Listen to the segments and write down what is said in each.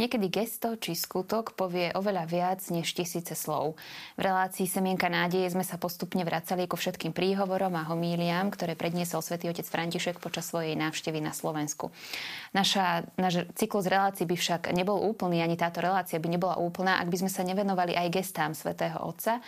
Niekedy gesto či skutok povie oveľa viac než tisíce slov. V relácii Semienka nádeje sme sa postupne vracali ku všetkým príhovorom a homíliám, ktoré predniesol svätý otec František počas svojej návštevy na Slovensku. Naša, náš cyklus relácií by však nebol úplný, ani táto relácia by nebola úplná, ak by sme sa nevenovali aj gestám svätého Otca,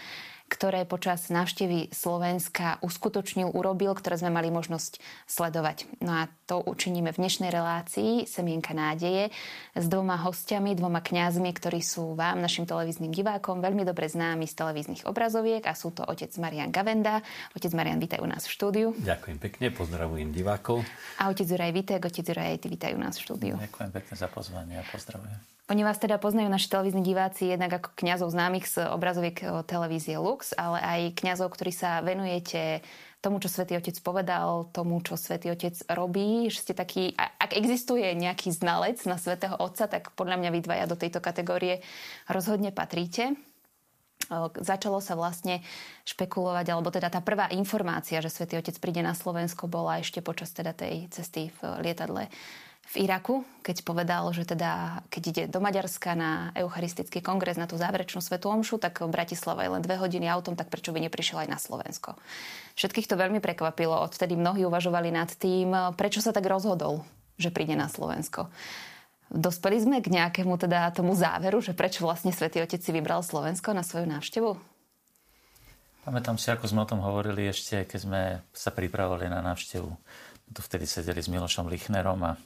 ktoré počas návštevy Slovenska uskutočnil, urobil, ktoré sme mali možnosť sledovať. No a to učiníme v dnešnej relácii Semienka nádeje s dvoma hostiami, dvoma kňazmi, ktorí sú vám, našim televíznym divákom, veľmi dobre známi z televíznych obrazoviek a sú to otec Marian Gavenda. Otec Marian, vítaj u nás v štúdiu. Ďakujem pekne, pozdravujem divákov. A otec Juraj Vitek, otec Juraj, ty vítaj u nás v štúdiu. Ďakujem pekne za pozvanie a pozdravujem. Oni vás teda poznajú naši televízni diváci jednak ako kňazov známych z obrazoviek eh, televízie Lux, ale aj kňazov, ktorí sa venujete tomu, čo Svetý Otec povedal, tomu, čo Svetý Otec robí, že ste taký, ak existuje nejaký znalec na Svetého Otca, tak podľa mňa vy dvaja do tejto kategórie rozhodne patríte. Začalo sa vlastne špekulovať, alebo teda tá prvá informácia, že Svetý Otec príde na Slovensko, bola ešte počas teda tej cesty v lietadle v Iraku, keď povedal, že teda, keď ide do Maďarska na Eucharistický kongres, na tú záverečnú svetú omšu, tak v Bratislave je len dve hodiny autom, tak prečo by neprišiel aj na Slovensko? Všetkých to veľmi prekvapilo. Odtedy mnohí uvažovali nad tým, prečo sa tak rozhodol, že príde na Slovensko. Dospeli sme k nejakému teda tomu záveru, že prečo vlastne Svetý Otec si vybral Slovensko na svoju návštevu? Pamätám si, ako sme o tom hovorili ešte, keď sme sa pripravovali na návštevu tu vtedy sedeli s Milošom Lichnerom a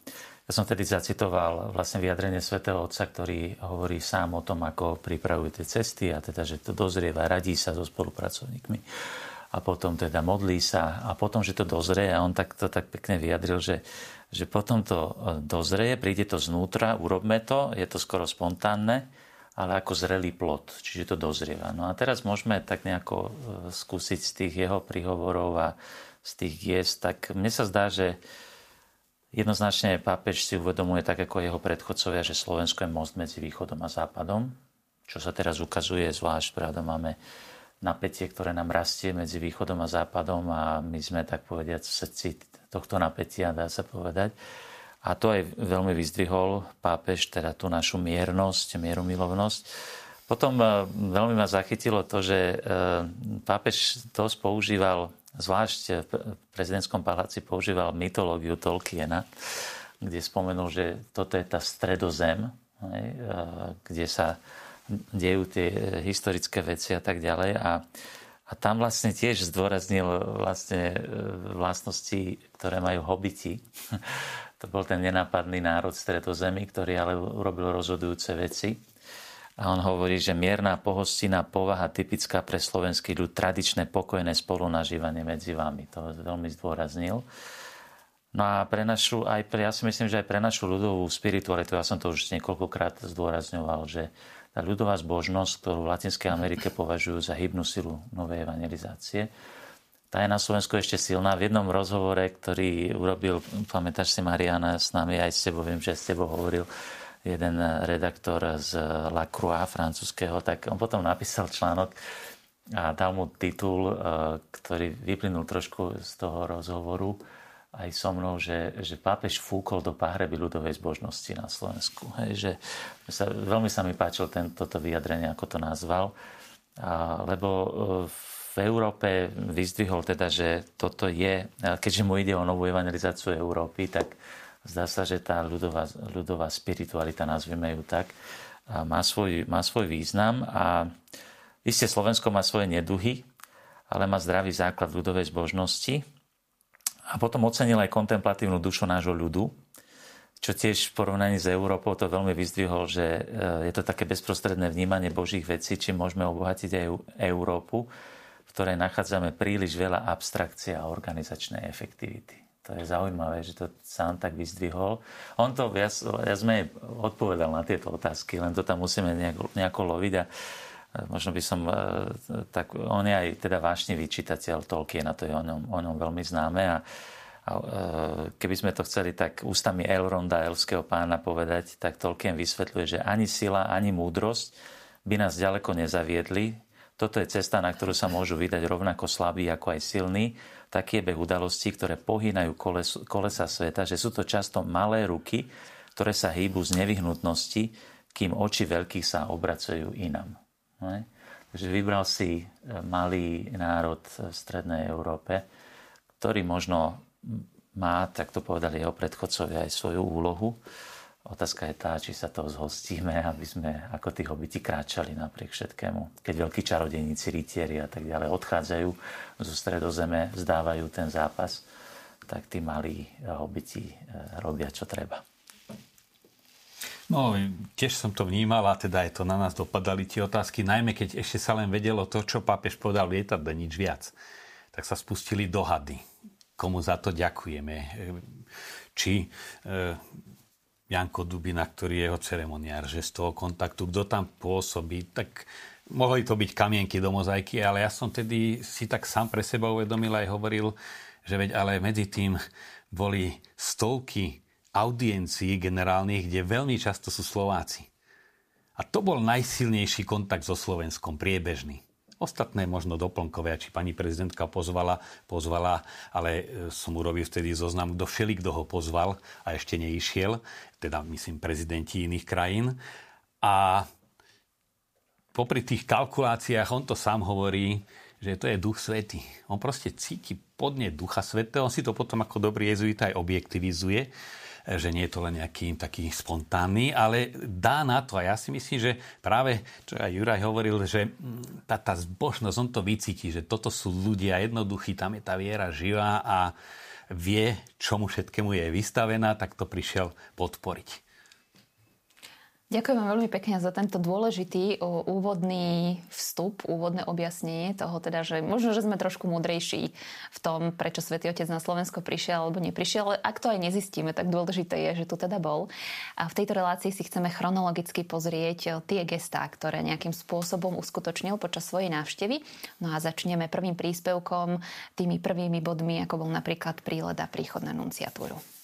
ja som vtedy zacitoval vlastne vyjadrenie svätého Otca, ktorý hovorí sám o tom, ako pripravuje tie cesty a teda, že to dozrieva, radí sa so spolupracovníkmi a potom teda modlí sa a potom, že to dozrie a on tak to tak pekne vyjadril, že, že potom to dozrie, príde to znútra, urobme to, je to skoro spontánne, ale ako zrelý plod, čiže to dozrieva. No a teraz môžeme tak nejako e, skúsiť z tých jeho príhovorov a z tých giest, tak mne sa zdá, že jednoznačne pápež si uvedomuje, tak ako jeho predchodcovia, že Slovensko je most medzi východom a západom, čo sa teraz ukazuje, zvlášť pravda máme napätie, ktoré nám rastie medzi východom a západom a my sme, tak povediať, v srdci tohto napätia, dá sa povedať. A to aj veľmi vyzdvihol pápež, teda tú našu miernosť, mierumilovnosť. Potom e, veľmi ma zachytilo to, že e, pápež to používal zvlášť v prezidentskom paláci používal mytológiu Tolkiena, kde spomenul, že toto je tá stredozem, hej, kde sa dejú tie historické veci a tak ďalej. A, a tam vlastne tiež zdôraznil vlastne e, vlastnosti, ktoré majú hobiti. to bol ten nenápadný národ stredozemi, ktorý ale urobil rozhodujúce veci. A on hovorí, že mierna pohostinná povaha typická pre slovenský ľud, tradičné pokojné spolunažívanie medzi vami. To veľmi zdôraznil. No a pre našu, aj pre, ja si myslím, že aj pre našu ľudovú spiritualitu, ja som to už niekoľkokrát zdôrazňoval, že tá ľudová zbožnosť, ktorú v Latinskej Amerike považujú za hybnú silu novej evangelizácie, tá je na Slovensku ešte silná. V jednom rozhovore, ktorý urobil, pamätáš si Mariana, s nami aj s tebou, viem, že s tebou hovoril, jeden redaktor z La Croix francúzského, tak on potom napísal článok a dal mu titul, e, ktorý vyplynul trošku z toho rozhovoru aj so mnou, že, že pápež fúkol do pahreby ľudovej zbožnosti na Slovensku. Hej, že sa, veľmi sa mi tento, toto vyjadrenie, ako to nazval, a, lebo v Európe vyzdvihol teda, že toto je, keďže mu ide o novú evangelizáciu Európy, tak Zdá sa, že tá ľudová, ľudová spiritualita, nazvime ju tak, má svoj, má svoj význam a isté Slovensko má svoje neduhy, ale má zdravý základ ľudovej zbožnosti. A potom ocenil aj kontemplatívnu dušu nášho ľudu, čo tiež v porovnaní s Európou to veľmi vyzdvihol, že e, je to také bezprostredné vnímanie Božích vecí, či môžeme obohatiť aj Európu, v ktorej nachádzame príliš veľa abstrakcie a organizačnej efektivity. To je zaujímavé, že to sám tak vyzdvihol. On to viac, ja sme odpovedal na tieto otázky, len to tam musíme nejako, nejako loviť a možno by som, e, tak on je aj teda vášnivý čitateľ Tolkiena, to je o ňom, o ňom veľmi známe a, a e, keby sme to chceli tak ústami Elronda, elského pána povedať, tak Tolkien vysvetľuje, že ani sila, ani múdrosť by nás ďaleko nezaviedli. Toto je cesta, na ktorú sa môžu vydať rovnako slabí ako aj silní taký je beh udalostí, ktoré pohýnajú koles, kolesa sveta, že sú to často malé ruky, ktoré sa hýbu z nevyhnutnosti, kým oči veľkých sa obracujú inam. Takže vybral si e, malý národ v Strednej Európe, ktorý možno má, tak to povedali jeho predchodcovia, aj svoju úlohu. Otázka je tá, či sa toho zhostíme, aby sme ako tí hobiti kráčali napriek všetkému. Keď veľkí čarodejníci, rytieri a tak ďalej odchádzajú zo stredozeme, vzdávajú ten zápas, tak tí malí hobiti e, robia, čo treba. No, tiež som to vnímal a teda aj to na nás dopadali tie otázky, najmä keď ešte sa len vedelo to, čo pápež povedal lietadle, nič viac. Tak sa spustili dohady. Komu za to ďakujeme. Či e, Janko Dubina, ktorý je jeho ceremoniár, že z toho kontaktu, kto tam pôsobí, tak mohli to byť kamienky do mozaiky, ale ja som tedy si tak sám pre seba uvedomil aj hovoril, že veď ale medzi tým boli stovky audiencií generálnych, kde veľmi často sú Slováci. A to bol najsilnejší kontakt so Slovenskom, priebežný. Ostatné možno doplnkové, či pani prezidentka pozvala, pozvala, ale e, som urobil vtedy zoznam, kto všeli, kto ho pozval a ešte neišiel, teda myslím prezidenti iných krajín. A popri tých kalkuláciách on to sám hovorí, že to je duch svety. On proste cíti podne ducha svetého, on si to potom ako dobrý jezuita aj objektivizuje že nie je to len nejaký taký spontánny, ale dá na to. A ja si myslím, že práve, čo aj Juraj hovoril, že mm, tá, tá zbožnosť, on to vycíti, že toto sú ľudia jednoduchí, tam je tá viera živá a vie, čomu všetkému je vystavená, tak to prišiel podporiť. Ďakujem veľmi pekne za tento dôležitý úvodný vstup, úvodné objasnenie toho teda, že možno, že sme trošku múdrejší v tom, prečo Svetý Otec na Slovensko prišiel alebo neprišiel, ale ak to aj nezistíme, tak dôležité je, že tu teda bol. A v tejto relácii si chceme chronologicky pozrieť tie gestá, ktoré nejakým spôsobom uskutočnil počas svojej návštevy. No a začneme prvým príspevkom, tými prvými bodmi, ako bol napríklad príled a príchod na nunciatúru.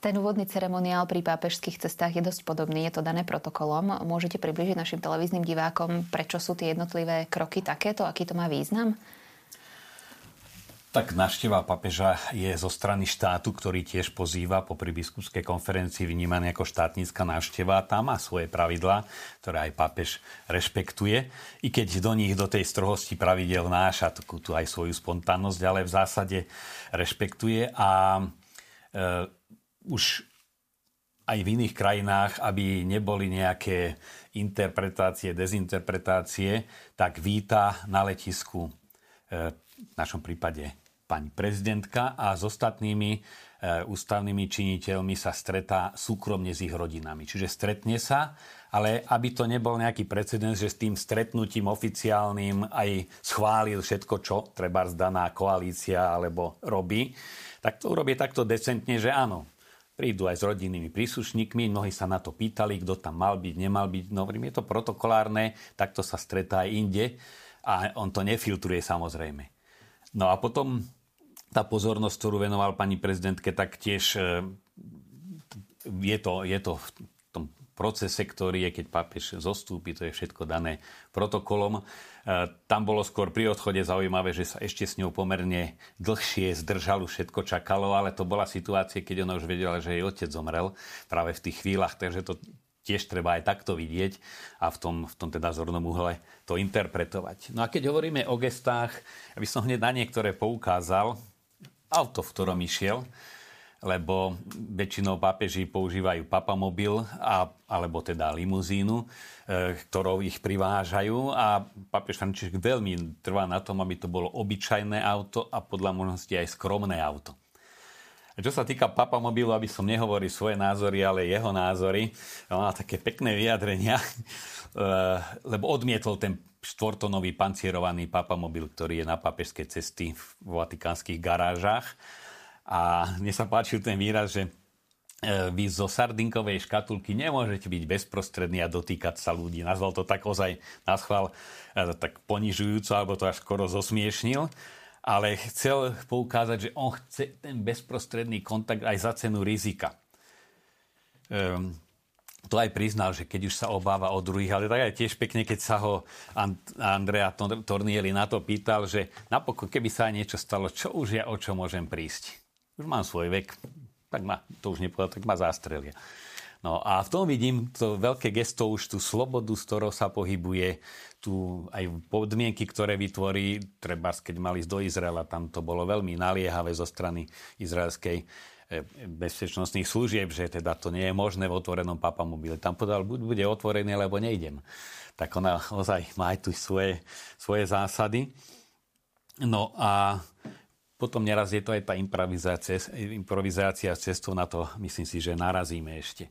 Ten úvodný ceremoniál pri pápežských cestách je dosť podobný, je to dané protokolom. Môžete približiť našim televíznym divákom, prečo sú tie jednotlivé kroky takéto, aký to má význam? Tak návšteva papeža je zo strany štátu, ktorý tiež pozýva po biskupskej konferencii vnímaný ako štátnická návšteva. Tam má svoje pravidlá, ktoré aj papež rešpektuje. I keď do nich, do tej strohosti pravidel náša tu aj svoju spontánnosť, ale v zásade rešpektuje. A e, už aj v iných krajinách, aby neboli nejaké interpretácie, dezinterpretácie, tak víta na letisku e, v našom prípade pani prezidentka a s ostatnými e, ústavnými činiteľmi sa stretá súkromne s ich rodinami. Čiže stretne sa, ale aby to nebol nejaký precedens, že s tým stretnutím oficiálnym aj schválil všetko, čo treba zdaná koalícia alebo robí, tak to urobí takto decentne, že áno, prídu aj s rodinnými príslušníkmi, mnohí sa na to pýtali, kto tam mal byť, nemal byť. No, je to protokolárne, takto sa stretá aj inde a on to nefiltruje samozrejme. No a potom tá pozornosť, ktorú venoval pani prezidentke, tak tiež e, je to, je to v tom procese, ktorý je, keď pápež zostúpi, to je všetko dané protokolom. E, tam bolo skôr pri odchode zaujímavé, že sa ešte s ňou pomerne dlhšie zdržalo, všetko čakalo, ale to bola situácia, keď ona už vedela, že jej otec zomrel práve v tých chvíľach, takže to tiež treba aj takto vidieť a v tom, v tom teda zornom uhle to interpretovať. No a keď hovoríme o gestách, aby som hneď na niektoré poukázal, auto, v ktorom išiel, lebo väčšinou pápeži používajú papamobil a, alebo teda limuzínu, e, ktorou ich privážajú a pápež František veľmi trvá na tom, aby to bolo obyčajné auto a podľa možnosti aj skromné auto. A čo sa týka papamobilu, aby som nehovoril svoje názory, ale jeho názory, má také pekné vyjadrenia, e, lebo odmietol ten štvortonový pancierovaný papamobil, ktorý je na papežskej cesty v vatikánskych garážach a mne sa páčil ten výraz, že e, vy zo sardinkovej škatulky nemôžete byť bezprostrední a dotýkať sa ľudí. Nazval to tak ozaj na schvál e, tak ponižujúco, alebo to až skoro zosmiešnil. Ale chcel poukázať, že on chce ten bezprostredný kontakt aj za cenu rizika. Um, to aj priznal, že keď už sa obáva o druhých, ale tak aj tiež pekne, keď sa ho Andrea Tornieli na to pýtal, že napokon, keby sa aj niečo stalo, čo už ja o čo môžem prísť? Už mám svoj vek, tak ma, to už nepovedal, tak ma zastrelia. No a v tom vidím to veľké gesto už tú slobodu, s ktorou sa pohybuje, tu aj podmienky, ktoré vytvorí, treba keď mali ísť do Izraela, tam to bolo veľmi naliehavé zo strany izraelskej e, bezpečnostných služieb, že teda to nie je možné v otvorenom papamobile. Tam povedal, buď bude otvorený, alebo nejdem. Tak ona ozaj má aj tu svoje, svoje zásady. No a potom neraz je to aj tá improvizácia, improvizácia s cestou na to, myslím si, že narazíme ešte.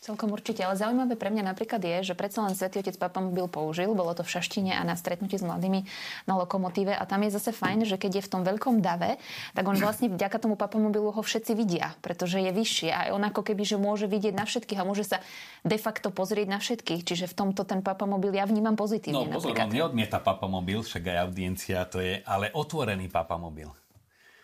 Celkom určite, ale zaujímavé pre mňa napríklad je, že predsa len Svetý Otec papamobil použil, bolo to v Šaštine a na stretnutí s mladými na lokomotíve a tam je zase fajn, že keď je v tom veľkom dave, tak on vlastne vďaka tomu papamobilu ho všetci vidia, pretože je vyššie a on ako keby, že môže vidieť na všetkých a môže sa de facto pozrieť na všetkých, čiže v tomto ten papamobil ja vnímam pozitívne. No pozor, on neodmieta papamobil, však aj audiencia to je, ale otvorený papamobil.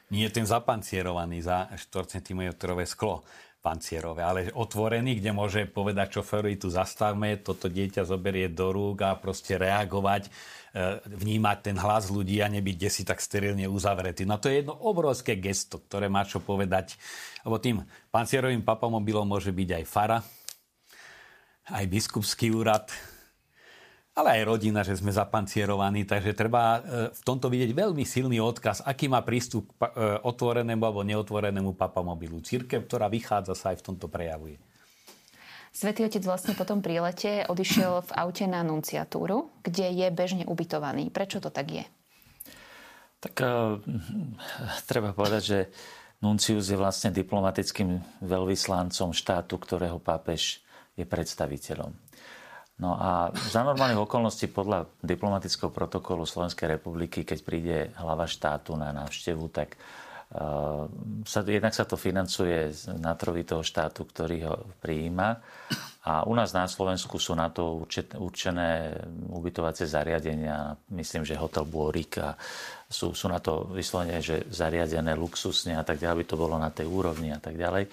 Nie ten zapancierovaný za 4 cm sklo pancierové, ale otvorený, kde môže povedať šoferovi, tu zastavme, toto dieťa zoberie do rúk a proste reagovať, e, vnímať ten hlas ľudí a nebyť desi tak sterilne uzavretý. No to je jedno obrovské gesto, ktoré má čo povedať. Lebo tým pancierovým papamobilom môže byť aj fara, aj biskupský úrad, ale aj rodina, že sme zapancierovaní, takže treba e, v tomto vidieť veľmi silný odkaz, aký má prístup k e, otvorenému alebo neotvorenému papamobilu. Církev, ktorá vychádza, sa aj v tomto prejavuje. Svetý otec vlastne po tom prílete odišiel v aute na nunciatúru, kde je bežne ubytovaný. Prečo to tak je? Tak uh, treba povedať, že nuncius je vlastne diplomatickým veľvyslancom štátu, ktorého pápež je predstaviteľom. No a za normálnych okolností podľa diplomatického protokolu Slovenskej republiky, keď príde hlava štátu na návštevu, tak uh, sa, jednak sa to financuje z natrovitého štátu, ktorý ho prijíma. A u nás na Slovensku sú na to určené ubytovacie zariadenia. Myslím, že hotel Bôrik a sú, sú na to vyslovene, že zariadené luxusne a tak ďalej, aby to bolo na tej úrovni a tak ďalej.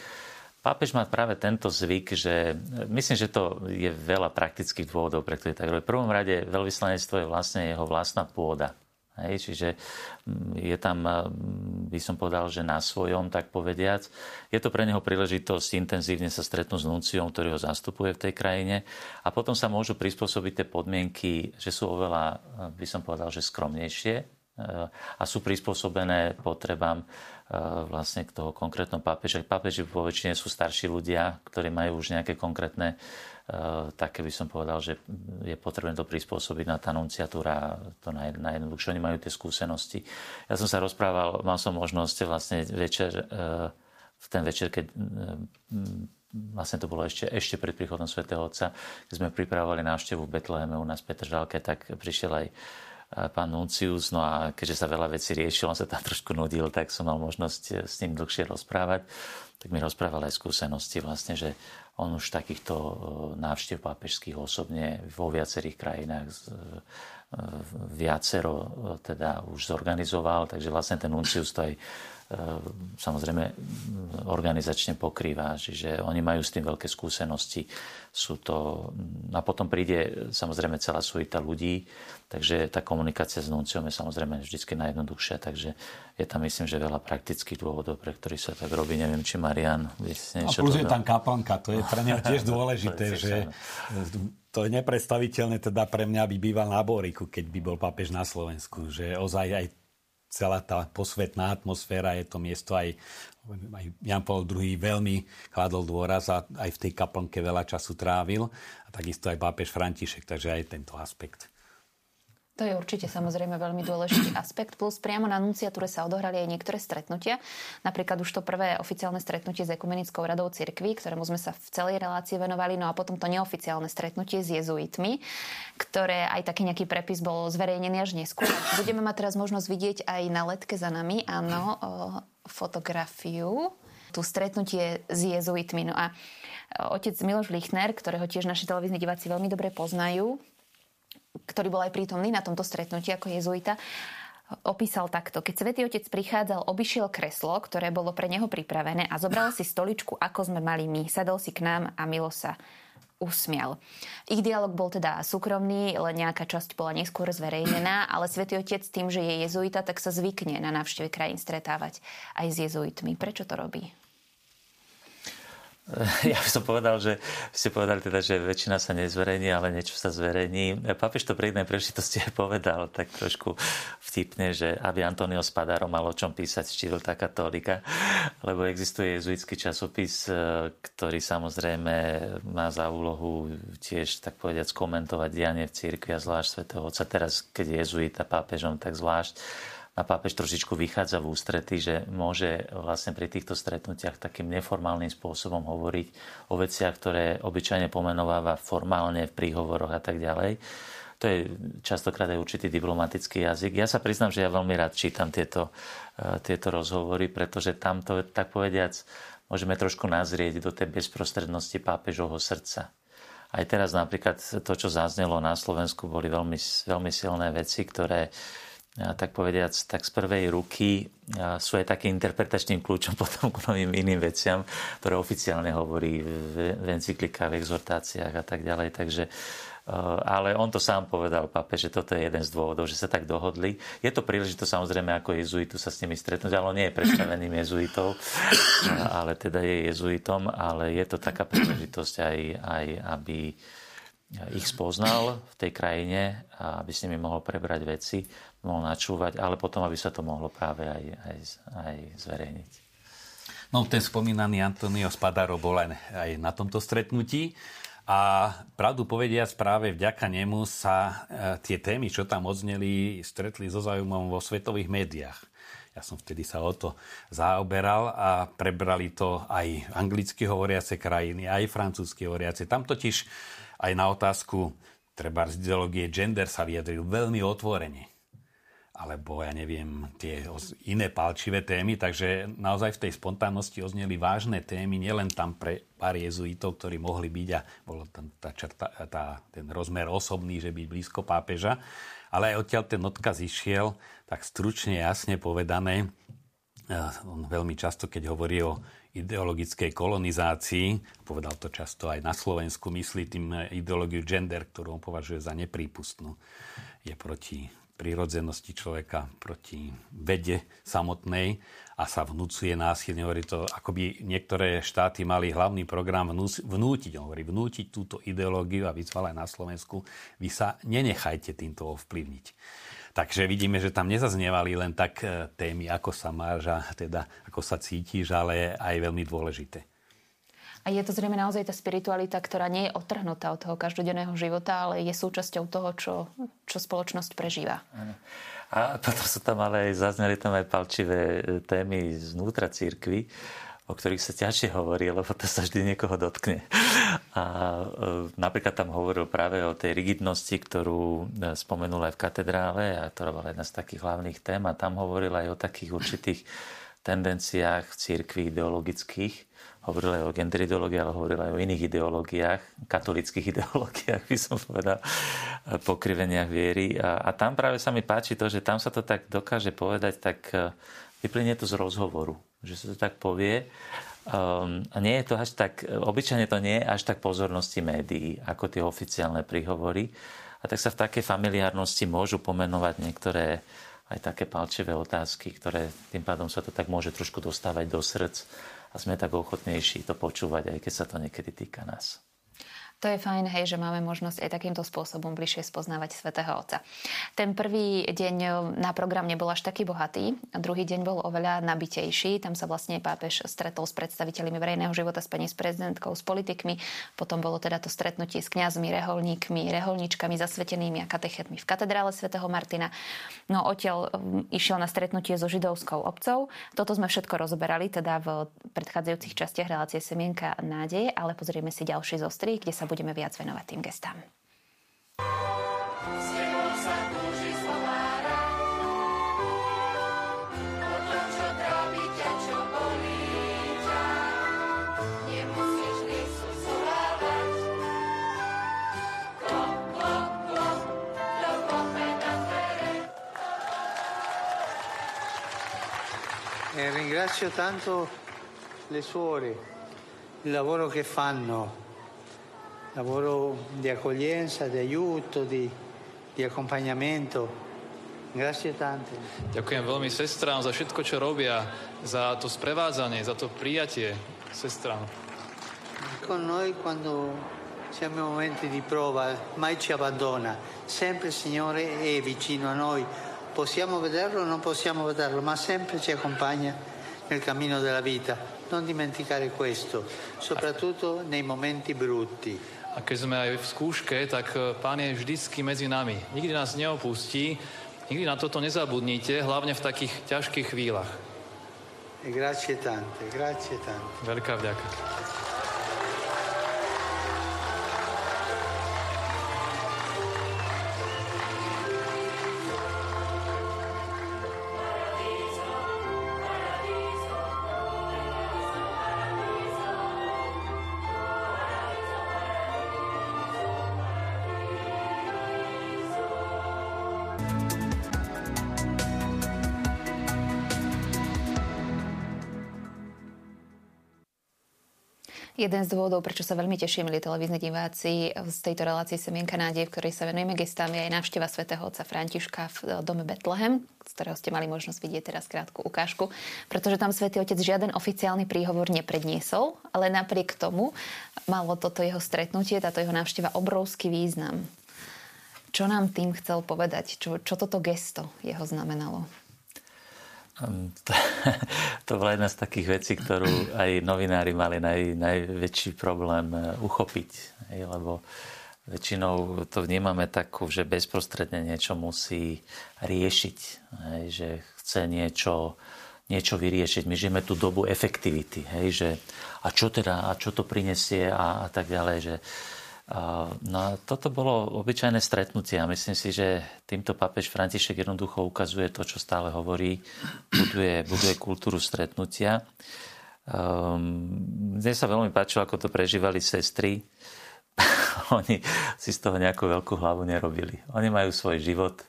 Pápež má práve tento zvyk, že myslím, že to je veľa praktických dôvodov, pre ktoré tak robí. V prvom rade veľvyslanectvo je vlastne jeho vlastná pôda. Hej, čiže mm, je tam, mm, by som povedal, že na svojom, tak povediac. Je to pre neho príležitosť intenzívne sa stretnúť s nunciom, ktorý ho zastupuje v tej krajine a potom sa môžu prispôsobiť tie podmienky, že sú oveľa, by som povedal, že skromnejšie e, a sú prispôsobené potrebám vlastne k toho konkrétnom pápeža. Pápeži vo väčšine sú starší ľudia, ktorí majú už nejaké konkrétne také by som povedal, že je potrebné to prispôsobiť na tá nunciatúra, to najjednoduchšie, oni majú tie skúsenosti. Ja som sa rozprával, mal som možnosť vlastne večer, v ten večer, keď vlastne to bolo ešte, ešte pred príchodom svätého Otca, keď sme pripravovali návštevu v Betleheme u nás v Petržalke, tak prišiel aj pán Nuncius, no a keďže sa veľa vecí riešilo, on sa tam trošku nudil, tak som mal možnosť s ním dlhšie rozprávať. tak mi rozprával aj skúsenosti vlastne, že on už takýchto návštev pápežských osobne vo viacerých krajinách viacero teda už zorganizoval, takže vlastne ten Nuncius to aj samozrejme organizačne pokrýva, čiže oni majú s tým veľké skúsenosti. Sú to, a potom príde samozrejme celá suita ľudí, takže tá komunikácia s nunciom je samozrejme vždy najjednoduchšia, takže je tam myslím, že veľa praktických dôvodov, pre ktorých sa tak robí. Neviem, či Marian niečo... A plus je tam kaplnka, to je pre mňa tiež dôležité, že to je nepredstaviteľné teda pre mňa, aby býval na Boriku, keď by bol pápež na Slovensku, že ozaj aj celá tá posvetná atmosféra, je to miesto aj, aj Jan Paul II veľmi kladol dôraz a aj v tej kaplnke veľa času trávil a takisto aj pápež František, takže aj tento aspekt. To je určite samozrejme veľmi dôležitý aspekt. Plus priamo na nunciatúre sa odohrali aj niektoré stretnutia. Napríklad už to prvé oficiálne stretnutie s Ekumenickou radou cirkvi, ktorému sme sa v celej relácii venovali, no a potom to neoficiálne stretnutie s jezuitmi, ktoré aj taký nejaký prepis bol zverejnený až neskôr. Budeme mať teraz možnosť vidieť aj na letke za nami, áno, fotografiu, tu stretnutie s jezuitmi. No a otec Miloš Lichner, ktorého tiež naši televízni diváci veľmi dobre poznajú, ktorý bol aj prítomný na tomto stretnutí ako jezuita, opísal takto. Keď Svetý Otec prichádzal, obišiel kreslo, ktoré bolo pre neho pripravené a zobral si stoličku, ako sme mali my. Sadol si k nám a milo sa usmial. Ich dialog bol teda súkromný, len nejaká časť bola neskôr zverejnená, ale Svetý Otec tým, že je jezuita, tak sa zvykne na návšteve krajín stretávať aj s jezuitmi. Prečo to robí? Ja by som povedal, že ste povedali teda, že väčšina sa nezverejní, ale niečo sa zverejní. Papež to pri jednej príležitosti povedal tak trošku vtipne, že aby Antonio Spadaro mal o čom písať tá katolika, lebo existuje jezuitský časopis, e, ktorý samozrejme má za úlohu tiež, tak povediať, komentovať dianie v cirkvi a zvlášť svätého Otca. Teraz, keď je jezuita pápežom, tak zvlášť a pápež trošičku vychádza v ústrety, že môže vlastne pri týchto stretnutiach takým neformálnym spôsobom hovoriť o veciach, ktoré obyčajne pomenováva formálne v príhovoroch a tak ďalej. To je častokrát aj určitý diplomatický jazyk. Ja sa priznám, že ja veľmi rád čítam tieto, e, tieto rozhovory, pretože tam to, tak povediac, môžeme trošku nazrieť do tej bezprostrednosti pápežovho srdca. Aj teraz napríklad to, čo zaznelo na Slovensku, boli veľmi, veľmi silné veci, ktoré tak povediac, tak z prvej ruky sú aj takým interpretačným kľúčom potom k novým iným veciam, ktoré oficiálne hovorí v encyklikách, v exhortáciách a tak ďalej. Takže, ale on to sám povedal, pape, že toto je jeden z dôvodov, že sa tak dohodli. Je to príležitosť samozrejme ako jezuitu sa s nimi stretnúť, ale on nie je predstaveným jezuitov, ale teda je jezuitom, ale je to taká príležitosť aj, aj aby ich spoznal v tej krajine aby s nimi mohol prebrať veci, mohol načúvať, ale potom, aby sa to mohlo práve aj, aj, aj zverejniť. No, ten spomínaný Antonio Spadaro bol aj, aj na tomto stretnutí. A pravdu povediac, práve vďaka nemu sa e, tie témy, čo tam odzneli, stretli so zaujímavom vo svetových médiách. Ja som vtedy sa o to zaoberal a prebrali to aj anglicky hovoriace krajiny, aj francúzsky hovoriace. Tam totiž aj na otázku treba z ideológie gender sa vyjadril veľmi otvorene. Alebo ja neviem, tie iné palčivé témy, takže naozaj v tej spontánnosti ozneli vážne témy, nielen tam pre pár jezuitov, ktorí mohli byť a bol tam tá čerta, tá, ten rozmer osobný, že byť blízko pápeža, ale aj odtiaľ ten odkaz išiel, tak stručne, jasne povedané, on veľmi často, keď hovorí o ideologickej kolonizácii, povedal to často aj na Slovensku, myslí tým ideológiu gender, ktorú on považuje za neprípustnú. Je proti prírodzenosti človeka, proti vede samotnej a sa vnúcuje násilne. Hovorí to, ako by niektoré štáty mali hlavný program vnútiť, hovorí, vnútiť túto ideológiu a vyzval aj na Slovensku. Vy sa nenechajte týmto ovplyvniť. Takže vidíme, že tam nezaznievali len tak e, témy, ako sa máš a teda ako sa cítiš, ale aj veľmi dôležité. A je to zrejme naozaj tá spiritualita, ktorá nie je otrhnutá od toho každodenného života, ale je súčasťou toho, čo, čo spoločnosť prežíva. A potom sú tam ale aj, zazneli tam aj palčivé e, témy znútra církvy, o ktorých sa ťažšie hovorí, lebo to sa vždy niekoho dotkne. A e, napríklad tam hovoril práve o tej rigidnosti, ktorú e, spomenul aj v katedrále, a ktorá bola jedna z takých hlavných tém. A tam hovoril aj o takých určitých tendenciách v církvi ideologických. Hovoril aj o gender ideológii, ale hovoril aj o iných ideológiách, katolických ideológiách, by som povedal, pokriveniach viery. A, a tam práve sa mi páči to, že tam sa to tak dokáže povedať, tak e, vyplynie to z rozhovoru, že sa to tak povie. Um, a nie je to až tak, obyčajne to nie je až tak pozornosti médií, ako tie oficiálne príhovory. A tak sa v takej familiárnosti môžu pomenovať niektoré aj také palčivé otázky, ktoré tým pádom sa to tak môže trošku dostávať do srdc a sme tak ochotnejší to počúvať, aj keď sa to niekedy týka nás. To je fajn, hej, že máme možnosť aj takýmto spôsobom bližšie spoznávať Svetého Otca. Ten prvý deň na program nebol až taký bohatý, druhý deň bol oveľa nabitejší. Tam sa vlastne pápež stretol s predstaviteľmi verejného života, s pani s prezidentkou, s politikmi. Potom bolo teda to stretnutie s kňazmi, reholníkmi, reholníčkami, zasvetenými a katechetmi v katedrále svätého Martina. No odtiaľ um, išiel na stretnutie so židovskou obcov. Toto sme všetko rozoberali teda v predchádzajúcich častiach relácie Semienka nádeje, ale pozrieme si ďalší zostri, kde sa budeme viac venovať tým gestám. Ringrazio tanto le suore, il lavoro che fanno lavoro di accoglienza, di aiuto, di, di accompagnamento. Grazie tante. Ďakujem veľmi sestrám za všetko, čo robia, za to sprevádzanie, za to prijatie sestrám. Con noi quando siamo in momenti di prova, mai ci abbandona, sempre il Signore è vicino a noi. Possiamo vederlo o non possiamo vederlo, ma sempre ci accompagna nel cammino della vita. Non dimenticare questo, soprattutto nei momenti brutti. A keď sme aj v skúške, tak e, Pán je vždycky medzi nami. Nikdy nás neopustí, nikdy na toto nezabudnite, hlavne v takých ťažkých chvíľach. Grazie tante, grazie tante. Veľká vďaka. Jeden z dôvodov, prečo sa veľmi teším, milí televízni diváci, z tejto relácie Semienka nádej, v ktorej sa venujeme gestám, je aj návšteva svätého otca Františka v dome Betlehem, z ktorého ste mali možnosť vidieť teraz krátku ukážku, pretože tam svätý otec žiaden oficiálny príhovor nepredniesol, ale napriek tomu malo toto jeho stretnutie, táto jeho návšteva obrovský význam. Čo nám tým chcel povedať? Čo, čo toto gesto jeho znamenalo? Hm, to, bola jedna z takých vecí, ktorú aj novinári mali naj, najväčší problém eh, uchopiť. Lebo väčšinou to vnímame tak, že bezprostredne niečo musí riešiť. Že chce niečo, niečo vyriešiť. My žijeme tú dobu efektivity. Hej, že a čo teda, a čo to prinesie a, a tak ďalej. Že, No toto bolo obyčajné stretnutie a myslím si, že týmto papež František jednoducho ukazuje to, čo stále hovorí, buduje, buduje kultúru stretnutia. Um, mne sa veľmi páčilo, ako to prežívali sestry. Oni si z toho nejakú veľkú hlavu nerobili. Oni majú svoj život.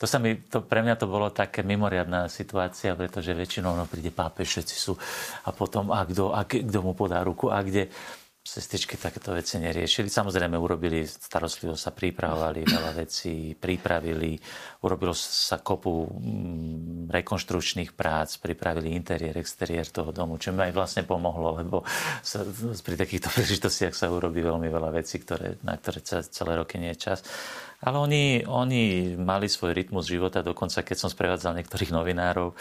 To sa mi, to, pre mňa to bolo také mimoriadná situácia, pretože väčšinou no, príde pápež, všetci sú a potom a kto mu podá ruku a kde sestričky takéto veci neriešili. Samozrejme urobili, starostlivo sa pripravovali veľa vecí, pripravili, urobilo sa kopu mm, rekonštručných prác, pripravili interiér, exteriér toho domu, čo mi aj vlastne pomohlo, lebo sa, pri takýchto príležitostiach sa urobí veľmi veľa vecí, ktoré, na ktoré celé roky nie je čas. Ale oni, oni mali svoj rytmus života, dokonca keď som sprevádzal niektorých novinárov,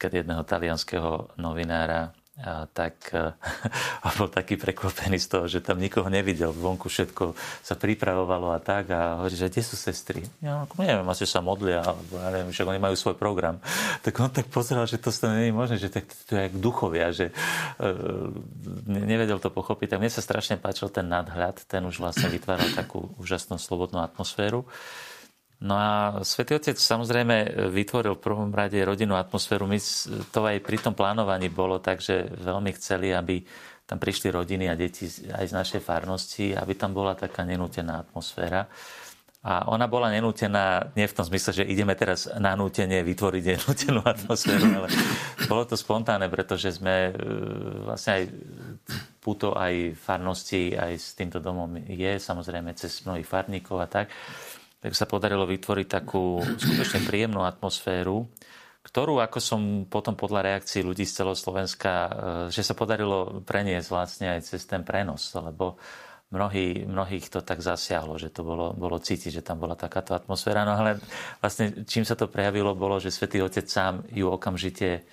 keď jedného talianského novinára a tak a bol taký prekvapený z toho, že tam nikoho nevidel. Vonku všetko sa pripravovalo a tak. A hovorí, že kde sú sestry? Ja neviem, asi sa modlia, alebo ja neviem, však oni majú svoj program. Tak on tak pozeral, že to nie je možné, že to, to je jak duchovia, že uh, nevedel to pochopiť. Tak mne sa strašne páčil ten nadhľad, ten už vlastne vytváral takú úžasnú slobodnú atmosféru. No a Svetý Otec samozrejme vytvoril v prvom rade rodinnú atmosféru. My to aj pri tom plánovaní bolo tak, že veľmi chceli, aby tam prišli rodiny a deti aj z našej farnosti, aby tam bola taká nenútená atmosféra. A ona bola nenútená nie v tom zmysle, že ideme teraz nanútenie vytvoriť nenútenú atmosféru, ale bolo to spontánne, pretože sme e, vlastne aj puto aj farnosti, aj s týmto domom je, samozrejme cez mnohých farníkov a tak tak sa podarilo vytvoriť takú skutočne príjemnú atmosféru, ktorú, ako som potom podľa reakcií ľudí z celého Slovenska, e, že sa podarilo preniesť vlastne aj cez ten prenos, lebo mnohí, mnohých to tak zasiahlo, že to bolo, bolo cítiť, že tam bola takáto atmosféra. No ale vlastne čím sa to prejavilo, bolo, že Svetý Otec sám ju okamžite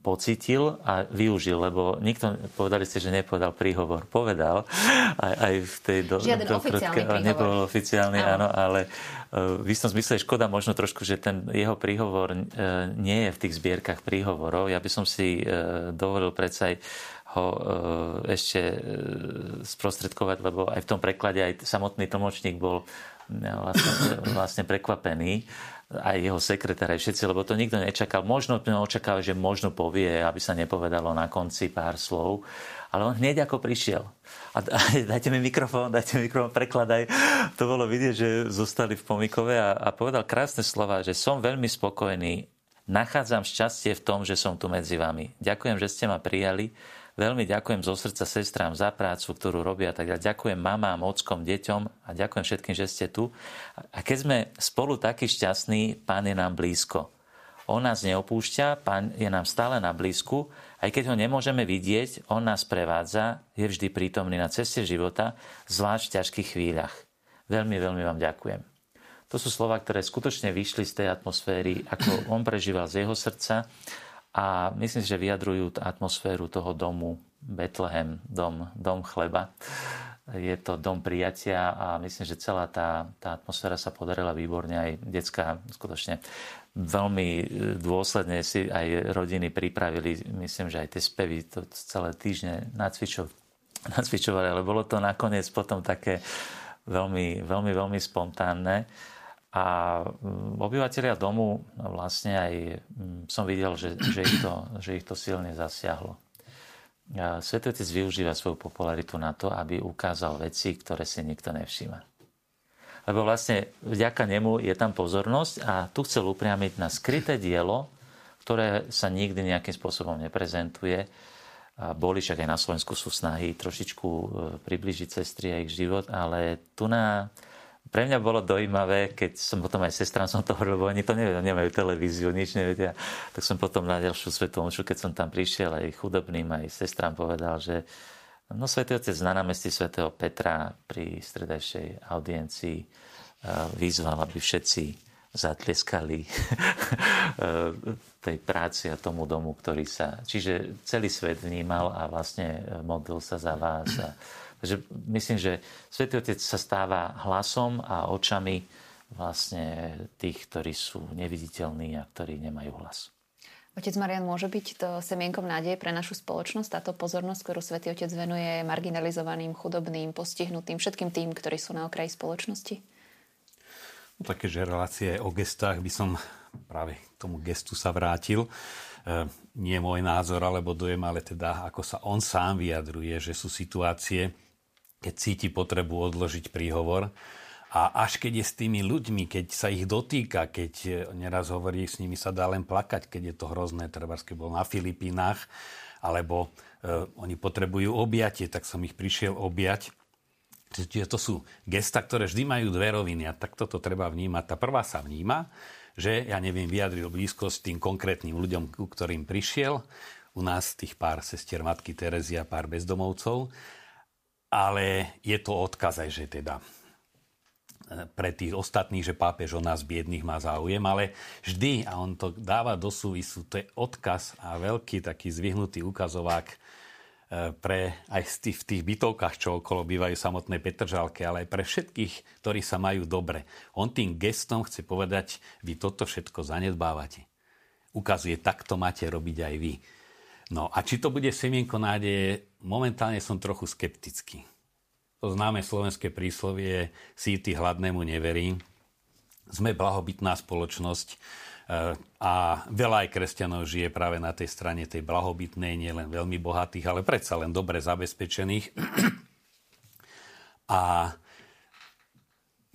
pocítil a využil, lebo nikto, povedali ste, že nepovedal príhovor. Povedal aj, aj v tej... Do, Žiaden do, oficiálny príhovor. Nebol oficiálny, áno, áno ale uh, v istom zmysle je škoda možno trošku, že ten jeho príhovor uh, nie je v tých zbierkach príhovorov. Ja by som si dovolil predsa aj ho ešte sprostredkovať, lebo aj v tom preklade aj samotný tlmočník bol vlastne, vlastne prekvapený aj jeho sekretár, aj všetci, lebo to nikto nečakal. Možno očakával, že možno povie, aby sa nepovedalo na konci pár slov, ale on hneď ako prišiel. A, a dajte mi mikrofón, dajte mi mikrofón, prekladaj. To bolo vidieť, že zostali v pomikove a, a povedal krásne slova, že som veľmi spokojný, nachádzam šťastie v tom, že som tu medzi vami. Ďakujem, že ste ma prijali Veľmi ďakujem zo srdca sestrám za prácu, ktorú robia. Tak ja ďakujem mamám, ockom, deťom a ďakujem všetkým, že ste tu. A keď sme spolu takí šťastní, Pán je nám blízko. On nás neopúšťa, Pán je nám stále na blízku. Aj keď ho nemôžeme vidieť, On nás prevádza, je vždy prítomný na ceste života, zvlášť v ťažkých chvíľach. Veľmi, veľmi vám ďakujem. To sú slova, ktoré skutočne vyšli z tej atmosféry, ako on prežíval z jeho srdca a myslím si, že vyjadrujú atmosféru toho domu Betlehem, dom, dom chleba. Je to dom prijatia a myslím, že celá tá, tá atmosféra sa podarila výborne. Aj detská skutočne veľmi dôsledne si aj rodiny pripravili. Myslím, že aj tie spevy to celé týždne nacvičo, nacvičovali, ale bolo to nakoniec potom také veľmi, veľmi, veľmi spontánne. A mm, obyvateľia domu vlastne aj mm, som videl, že, že, ich, to, že ich to silne zasiahlo. Svetý Otec využíva svoju popularitu na to, aby ukázal veci, ktoré si nikto nevšíma. Lebo vlastne vďaka nemu je tam pozornosť a tu chcel upriamiť na skryté dielo, ktoré sa nikdy nejakým spôsobom neprezentuje. Boli však aj na Slovensku sú snahy trošičku e, približiť sestry a ich život, ale tu na pre mňa bolo dojímavé, keď som potom aj sestrám som to hovoril, lebo oni to nevedia, nemajú televíziu, nič nevedia. Tak som potom na ďalšiu svetú omšu, keď som tam prišiel, aj chudobným, aj sestrám povedal, že no Svetý Otec na námestí svätého Petra pri stredajšej audiencii eh, vyzval, aby všetci zatlieskali eh, tej práci a tomu domu, ktorý sa... Čiže celý svet vnímal a vlastne modlil sa za vás a Takže myslím, že Svetý Otec sa stáva hlasom a očami vlastne tých, ktorí sú neviditeľní a ktorí nemajú hlas. Otec Marian, môže byť to semienkom nádeje pre našu spoločnosť, táto pozornosť, ktorú Svetý Otec venuje marginalizovaným, chudobným, postihnutým, všetkým tým, ktorí sú na okraji spoločnosti? No, také, že relácie o gestách by som práve k tomu gestu sa vrátil. E, nie môj názor alebo dojem, ale teda ako sa on sám vyjadruje, že sú situácie, keď cíti potrebu odložiť príhovor. A až keď je s tými ľuďmi, keď sa ich dotýka, keď e, neraz hovorí, s nimi sa dá len plakať, keď je to hrozné, treba keď bol na Filipínach, alebo e, oni potrebujú objatie, tak som ich prišiel objať. Čiže to sú gesta, ktoré vždy majú dve roviny a takto to treba vnímať. Tá prvá sa vníma, že ja neviem, vyjadril blízkosť tým konkrétnym ľuďom, ku ktorým prišiel. U nás tých pár sestier matky Terezia, pár bezdomovcov ale je to odkaz aj, že teda e, pre tých ostatných, že pápež o nás biedných má záujem, ale vždy, a on to dáva do súvisu, to je odkaz a veľký taký zvyhnutý ukazovák e, pre aj v tých, bytovkách, čo okolo bývajú samotné Petržalke, ale aj pre všetkých, ktorí sa majú dobre. On tým gestom chce povedať, vy toto všetko zanedbávate. Ukazuje, takto máte robiť aj vy. No a či to bude semienko nádeje, momentálne som trochu skeptický. To známe slovenské príslovie síty hladnému neverí. sme blahobytná spoločnosť e, a veľa aj kresťanov žije práve na tej strane tej blahobytnej, nielen veľmi bohatých, ale predsa len dobre zabezpečených. A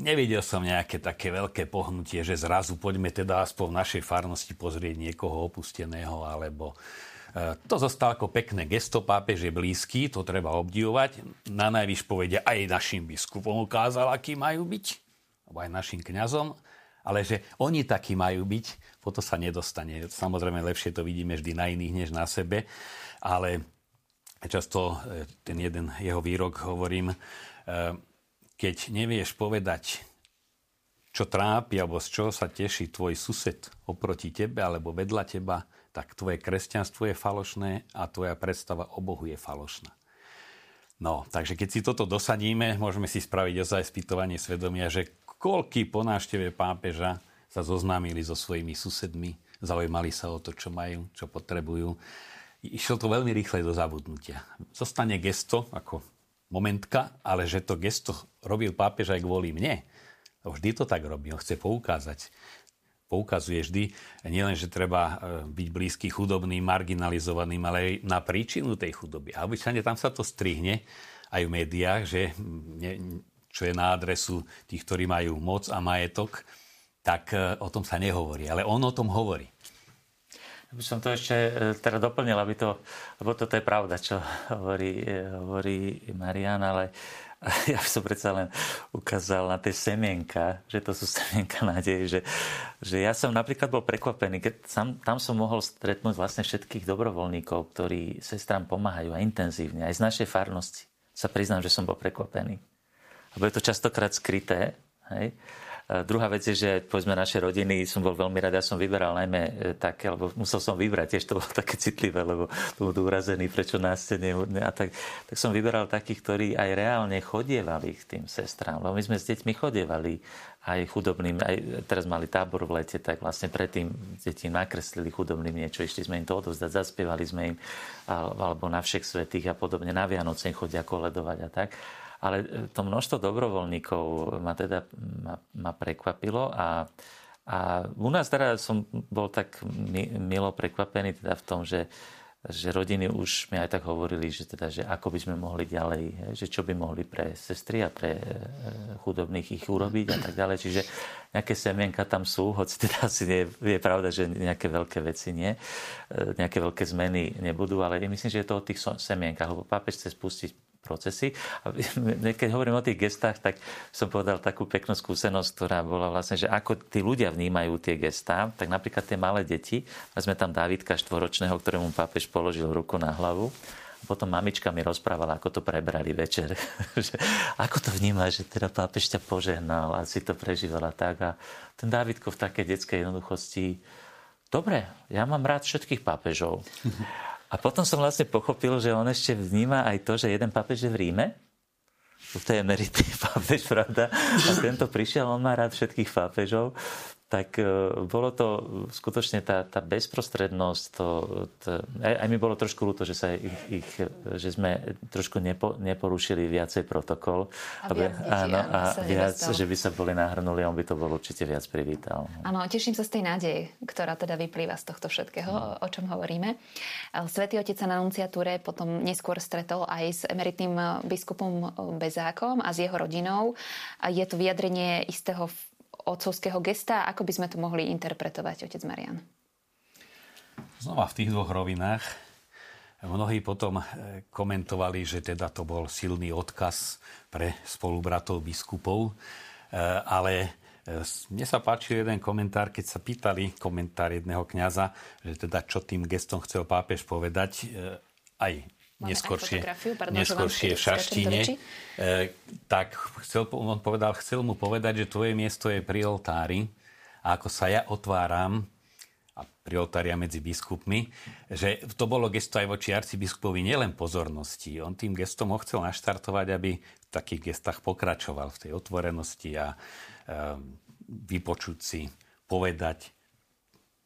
nevidel som nejaké také veľké pohnutie, že zrazu poďme teda aspoň v našej farnosti pozrieť niekoho opusteného, alebo to zostalo ako pekné gesto, pápež je blízky, to treba obdivovať. Na najvyš povedia aj našim biskupom ukázal, akí majú byť, alebo aj našim kňazom, ale že oni takí majú byť, po to sa nedostane. Samozrejme, lepšie to vidíme vždy na iných, než na sebe, ale často e, ten jeden jeho výrok hovorím, e, keď nevieš povedať, čo trápi alebo z čoho sa teší tvoj sused oproti tebe alebo vedľa teba, tak tvoje kresťanstvo je falošné a tvoja predstava o Bohu je falošná. No, takže keď si toto dosadíme, môžeme si spraviť ozaj spýtovanie svedomia, že koľky po návšteve pápeža sa zoznámili so svojimi susedmi, zaujímali sa o to, čo majú, čo potrebujú. Išlo to veľmi rýchle do zabudnutia. Zostane gesto, ako momentka, ale že to gesto robil pápež aj kvôli mne. Vždy to tak robil, chce poukázať. Poukazuje vždy, nielen, že treba e, byť blízky chudobným, marginalizovaným, ale aj na príčinu tej chudoby. A obyčajne tam sa to strihne aj v médiách, že čo je na adresu tých, ktorí majú moc a majetok, tak e, o tom sa nehovorí. Ale on o tom hovorí. By som to ešte e, teda doplnil, aby to, lebo toto je pravda, čo hovorí, hovorí Marian, ale ja som predsa len ukázal na tie semienka, že to sú semienka nádeje, že, že ja som napríklad bol prekvapený, keď sam, tam som mohol stretnúť vlastne všetkých dobrovoľníkov, ktorí sestrám pomáhajú a intenzívne, aj z našej farnosti. Sa priznám, že som bol prekvapený. Lebo je to častokrát skryté, hej? Druhá vec je, že povedzme naše rodiny, som bol veľmi rád, ja som vyberal najmä e, také, lebo musel som vybrať, tiež to bolo také citlivé, lebo to budú urazení, prečo nás ste a tak, tak som vyberal takých, ktorí aj reálne chodievali k tým sestrám, lebo my sme s deťmi chodievali aj chudobným, aj teraz mali tábor v lete, tak vlastne predtým deti nakreslili chudobným niečo, išli sme im to odovzdať, zaspievali sme im, alebo na všech svetých a podobne, na Vianoce chodia koledovať a tak. Ale e, to množstvo dobrovoľníkov ma teda ma, ma prekvapilo a, a u nás teda som bol tak milo prekvapený teda v tom, že že rodiny už mi aj tak hovorili, že, teda, že ako by sme mohli ďalej, že čo by mohli pre sestry a pre e, chudobných ich urobiť a tak ďalej. Čiže nejaké semienka tam sú, hoci teda asi nie, je pravda, že nejaké veľké veci nie, e, nejaké veľké zmeny nebudú, ale myslím, že je to o tých semienkach, lebo pápež chce spustiť procesy. A keď hovorím o tých gestách, tak som povedal takú peknú skúsenosť, ktorá bola vlastne, že ako tí ľudia vnímajú tie gestá, tak napríklad tie malé deti, sme tam Dávidka štvoročného, ktorému pápež položil ruku na hlavu, a potom mamička mi rozprávala, ako to prebrali večer. ako to vníma, že teda pápež ťa požehnal a si to prežívala tak. A ten Dávidko v takej detskej jednoduchosti, dobre, ja mám rád všetkých pápežov. A potom som vlastne pochopil, že on ešte vníma aj to, že jeden pápež je v Ríme, to je emeritný pápež, pravda? A tento prišiel, on má rád všetkých pápežov tak e, bolo to skutočne tá, tá bezprostrednosť, to, to, aj, aj mi bolo trošku ľúto, že, sa ich, ich, že sme trošku nepo, neporušili viacej protokol. A viac, detí, áno, a viac že by sa boli nahrnuli, on by to bol určite viac privítal. Áno, teším sa z tej nádeje, ktorá teda vyplýva z tohto všetkého, no. o čom hovoríme. Svetý otec sa na nunciatúre potom neskôr stretol aj s emeritným biskupom Bezákom a s jeho rodinou. Je to vyjadrenie istého otcovského gesta? Ako by sme to mohli interpretovať, otec Marian? Znova v tých dvoch rovinách. Mnohí potom eh, komentovali, že teda to bol silný odkaz pre spolubratov biskupov, eh, ale eh, mne sa páčil jeden komentár, keď sa pýtali komentár jedného kňaza, že teda čo tým gestom chcel pápež povedať, aj neskôršie, neskôršie v Šaštine, e, tak chcel, on povedal, chcel mu povedať, že tvoje miesto je pri oltári a ako sa ja otváram a pri oltária medzi biskupmi, že to bolo gesto aj voči arcibiskupovi nielen pozornosti. On tým gestom ho chcel naštartovať, aby v takých gestách pokračoval v tej otvorenosti a e, vypočuť si, povedať,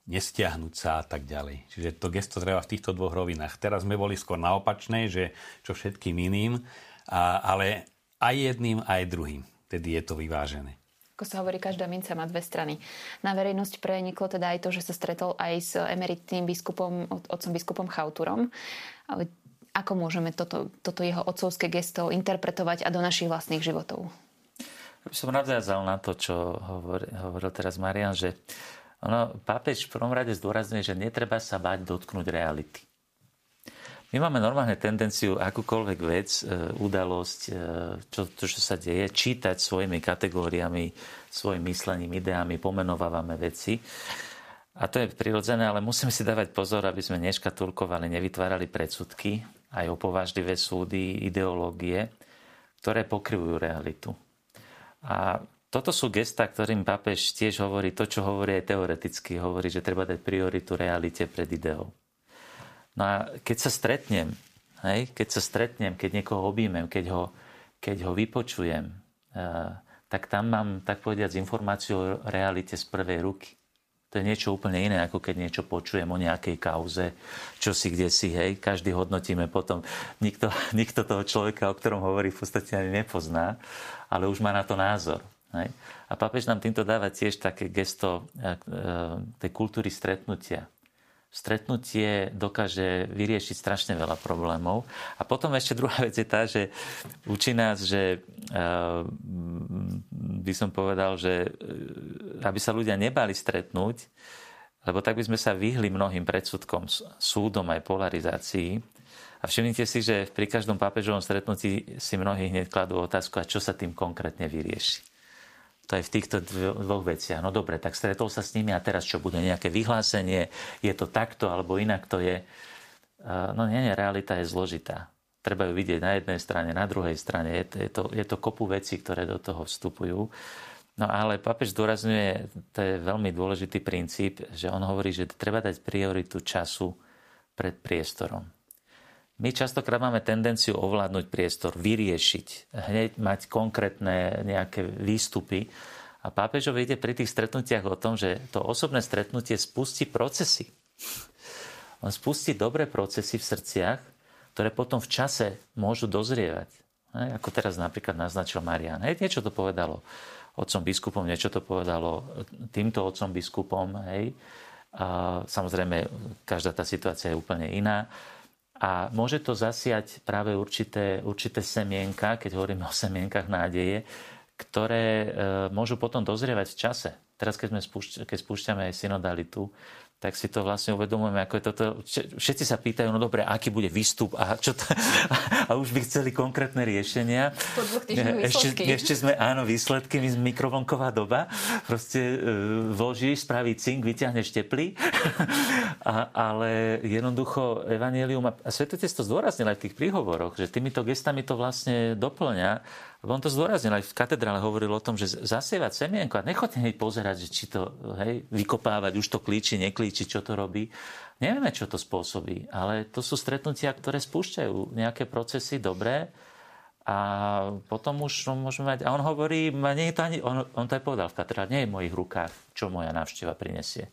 nestiahnuť sa a tak ďalej. Čiže to gesto treba v týchto dvoch rovinách. Teraz sme boli skôr na opačnej, že čo všetkým iným, a, ale aj jedným, aj druhým. Tedy je to vyvážené. Ako sa hovorí, každá minca má dve strany. Na verejnosť preniklo teda aj to, že sa stretol aj s emeritným biskupom, otcom biskupom Chauturom. Ako môžeme toto, toto jeho otcovské gesto interpretovať a do našich vlastných životov? Ja by som nadviazal na to, čo hovor, hovoril teraz Marian, že ono, pápež v prvom rade zdôrazňuje, že netreba sa bať dotknúť reality. My máme normálne tendenciu akúkoľvek vec, e, udalosť, e, čo, to, čo sa deje, čítať svojimi kategóriami, svojim myslením, ideami, pomenovávame veci. A to je prirodzené, ale musíme si dávať pozor, aby sme neškatulkovali, nevytvárali predsudky, aj opovážlivé súdy, ideológie, ktoré pokryvujú realitu. A toto sú gesta, ktorým papež tiež hovorí to, čo hovorí aj teoreticky. Hovorí, že treba dať prioritu realite pred ideou. No a keď sa stretnem, hej, keď sa stretnem, keď niekoho objímem, keď ho, keď ho vypočujem, uh, tak tam mám, tak povediať, informáciu o realite z prvej ruky. To je niečo úplne iné, ako keď niečo počujem o nejakej kauze, čo si kde si, hej, každý hodnotíme potom. Nikto, nikto toho človeka, o ktorom hovorí, v podstate ani nepozná, ale už má na to názor. Hej. A pápež nám týmto dáva tiež také gesto e, tej kultúry stretnutia stretnutie dokáže vyriešiť strašne veľa problémov. A potom ešte druhá vec je tá, že učí nás, že eh, by som povedal, že aby sa ľudia nebali stretnúť, lebo tak by sme sa vyhli mnohým predsudkom, súdom aj polarizácii. A všimnite si, že pri každom pápežovom stretnutí si mnohí hneď kladú otázku, a čo sa tým konkrétne vyrieši. To je v týchto dvoch veciach. No dobre, tak stretol sa s nimi a teraz čo bude? Nejaké vyhlásenie? Je to takto alebo inak to je? No nie, nie, realita je zložitá. Treba ju vidieť na jednej strane, na druhej strane. Je to, je to, je to kopu vecí, ktoré do toho vstupujú. No ale papež zdôrazňuje, to je veľmi dôležitý princíp, že on hovorí, že treba dať prioritu času pred priestorom. My častokrát máme tendenciu ovládnuť priestor, vyriešiť, hneď mať konkrétne nejaké výstupy. A pápežovi ide pri tých stretnutiach o tom, že to osobné stretnutie spustí procesy. On spustí dobré procesy v srdciach, ktoré potom v čase môžu dozrievať. Ako teraz napríklad naznačil Marian. Hej, niečo to povedalo otcom biskupom, niečo to povedalo týmto otcom biskupom. Hej. A samozrejme, každá tá situácia je úplne iná. A môže to zasiať práve určité, určité semienka, keď hovoríme o semienkach nádeje, ktoré e, môžu potom dozrievať v čase. Teraz, keď, sme spúšť, keď spúšťame aj synodalitu, tak si to vlastne uvedomujeme, ako je toto. Všetci sa pýtajú, no dobre, aký bude výstup a čo to, a už by chceli konkrétne riešenia. Po dvoch ešte, ešte sme, áno, výsledky, my mikrovlnková doba. Proste e, vložíš, spraví cink, vyťahneš teplý. a, ale jednoducho Evangelium a Svetotec to zdôraznil aj v tých príhovoroch, že týmito gestami to vlastne doplňa on to zdôraznil aj v katedrále, hovoril o tom, že zasievať semienko a nechoďte hneď pozerať, že či to hej, vykopávať, už to klíči, neklíči, čo to robí. Nevieme, čo to spôsobí, ale to sú stretnutia, ktoré spúšťajú nejaké procesy dobré a potom už môžeme mať... A on hovorí, nie je to ani, on, on to aj povedal v katedrále, nie je v mojich rukách, čo moja návšteva prinesie.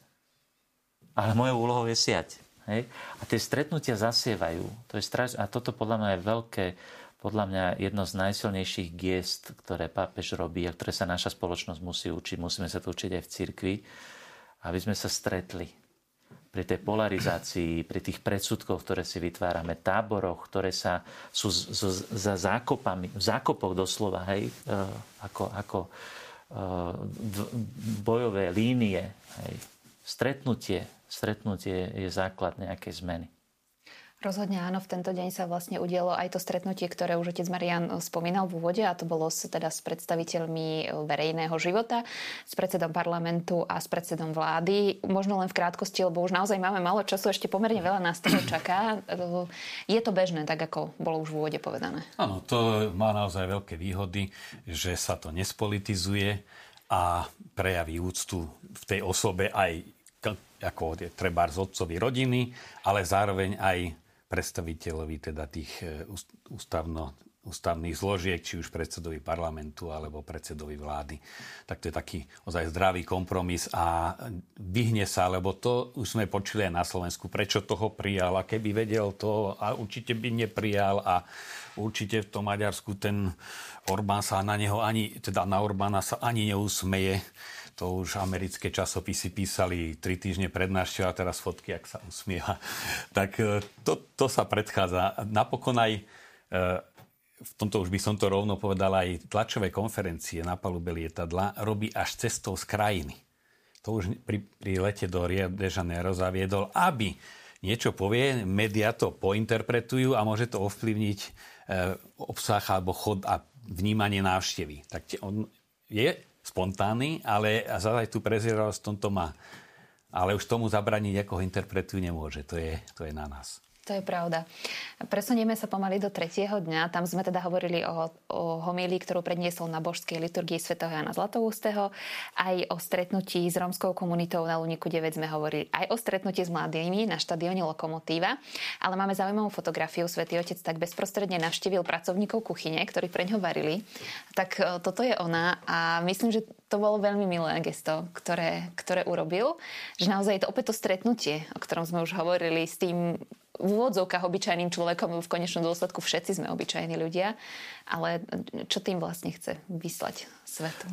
Ale mojou úlohou je siať. Hej? A tie stretnutia zasievajú. To je straš... A toto podľa mňa je veľké podľa mňa jedno z najsilnejších giest, ktoré pápež robí a ktoré sa naša spoločnosť musí učiť, musíme sa to učiť aj v cirkvi, aby sme sa stretli pri tej polarizácii, pri tých predsudkoch, ktoré si vytvárame, táboroch, ktoré sa, sú z, z, za zákopami, v zákopoch doslova, hej, e, ako, ako e, bojové línie, hej. Stretnutie, stretnutie je základ nejakej zmeny. Rozhodne áno, v tento deň sa vlastne udialo aj to stretnutie, ktoré už otec Marian spomínal v úvode a to bolo s, teda s predstaviteľmi verejného života, s predsedom parlamentu a s predsedom vlády. Možno len v krátkosti, lebo už naozaj máme málo času, ešte pomerne veľa nás toho čaká. Je to bežné, tak ako bolo už v úvode povedané? Áno, to má naozaj veľké výhody, že sa to nespolitizuje a prejaví úctu v tej osobe aj ako treba z otcovi rodiny, ale zároveň aj predstaviteľovi teda tých e, ústavno, ústavných zložiek, či už predsedovi parlamentu alebo predsedovi vlády. Tak to je taký ozaj zdravý kompromis a vyhne sa, lebo to už sme počuli aj na Slovensku, prečo toho prijal a keby vedel to a určite by neprijal a určite v tom Maďarsku ten Orbán sa na neho ani, teda na Orbána sa ani neusmeje to už americké časopisy písali tri týždne pred návštevou a teraz fotky, ak sa usmieva. Tak e, to, to sa predchádza. Napokon aj, e, v tomto už by som to rovno povedal, aj tlačové konferencie na palube lietadla robí až cestou z krajiny. To už pri, pri lete do Rio de Janeiro zaviedol, aby niečo povie, médiá to pointerpretujú a môže to ovplyvniť e, obsah alebo chod a vnímanie návštevy. Tak on je spontánny, ale zase tú prezieravosť v tomto má. Ale už tomu zabraniť, ako ho interpretujú, nemôže. To je, to je na nás. To je pravda. Presunieme sa pomaly do tretieho dňa. Tam sme teda hovorili o, o homílii, ktorú predniesol na božskej liturgii Sv. Jana Zlatoústeho. Aj o stretnutí s romskou komunitou na Luniku 9 sme hovorili. Aj o stretnutí s mladými na štadióne Lokomotíva. Ale máme zaujímavú fotografiu. Svetý Otec tak bezprostredne navštívil pracovníkov kuchyne, ktorí pre ňo varili. Tak e, toto je ona a myslím, že to bolo veľmi milé gesto, ktoré, ktoré urobil. Že naozaj je to opäť to stretnutie, o ktorom sme už hovorili s tým v úvodzovkách obyčajným človekom, v konečnom dôsledku všetci sme obyčajní ľudia, ale čo tým vlastne chce vyslať svetu?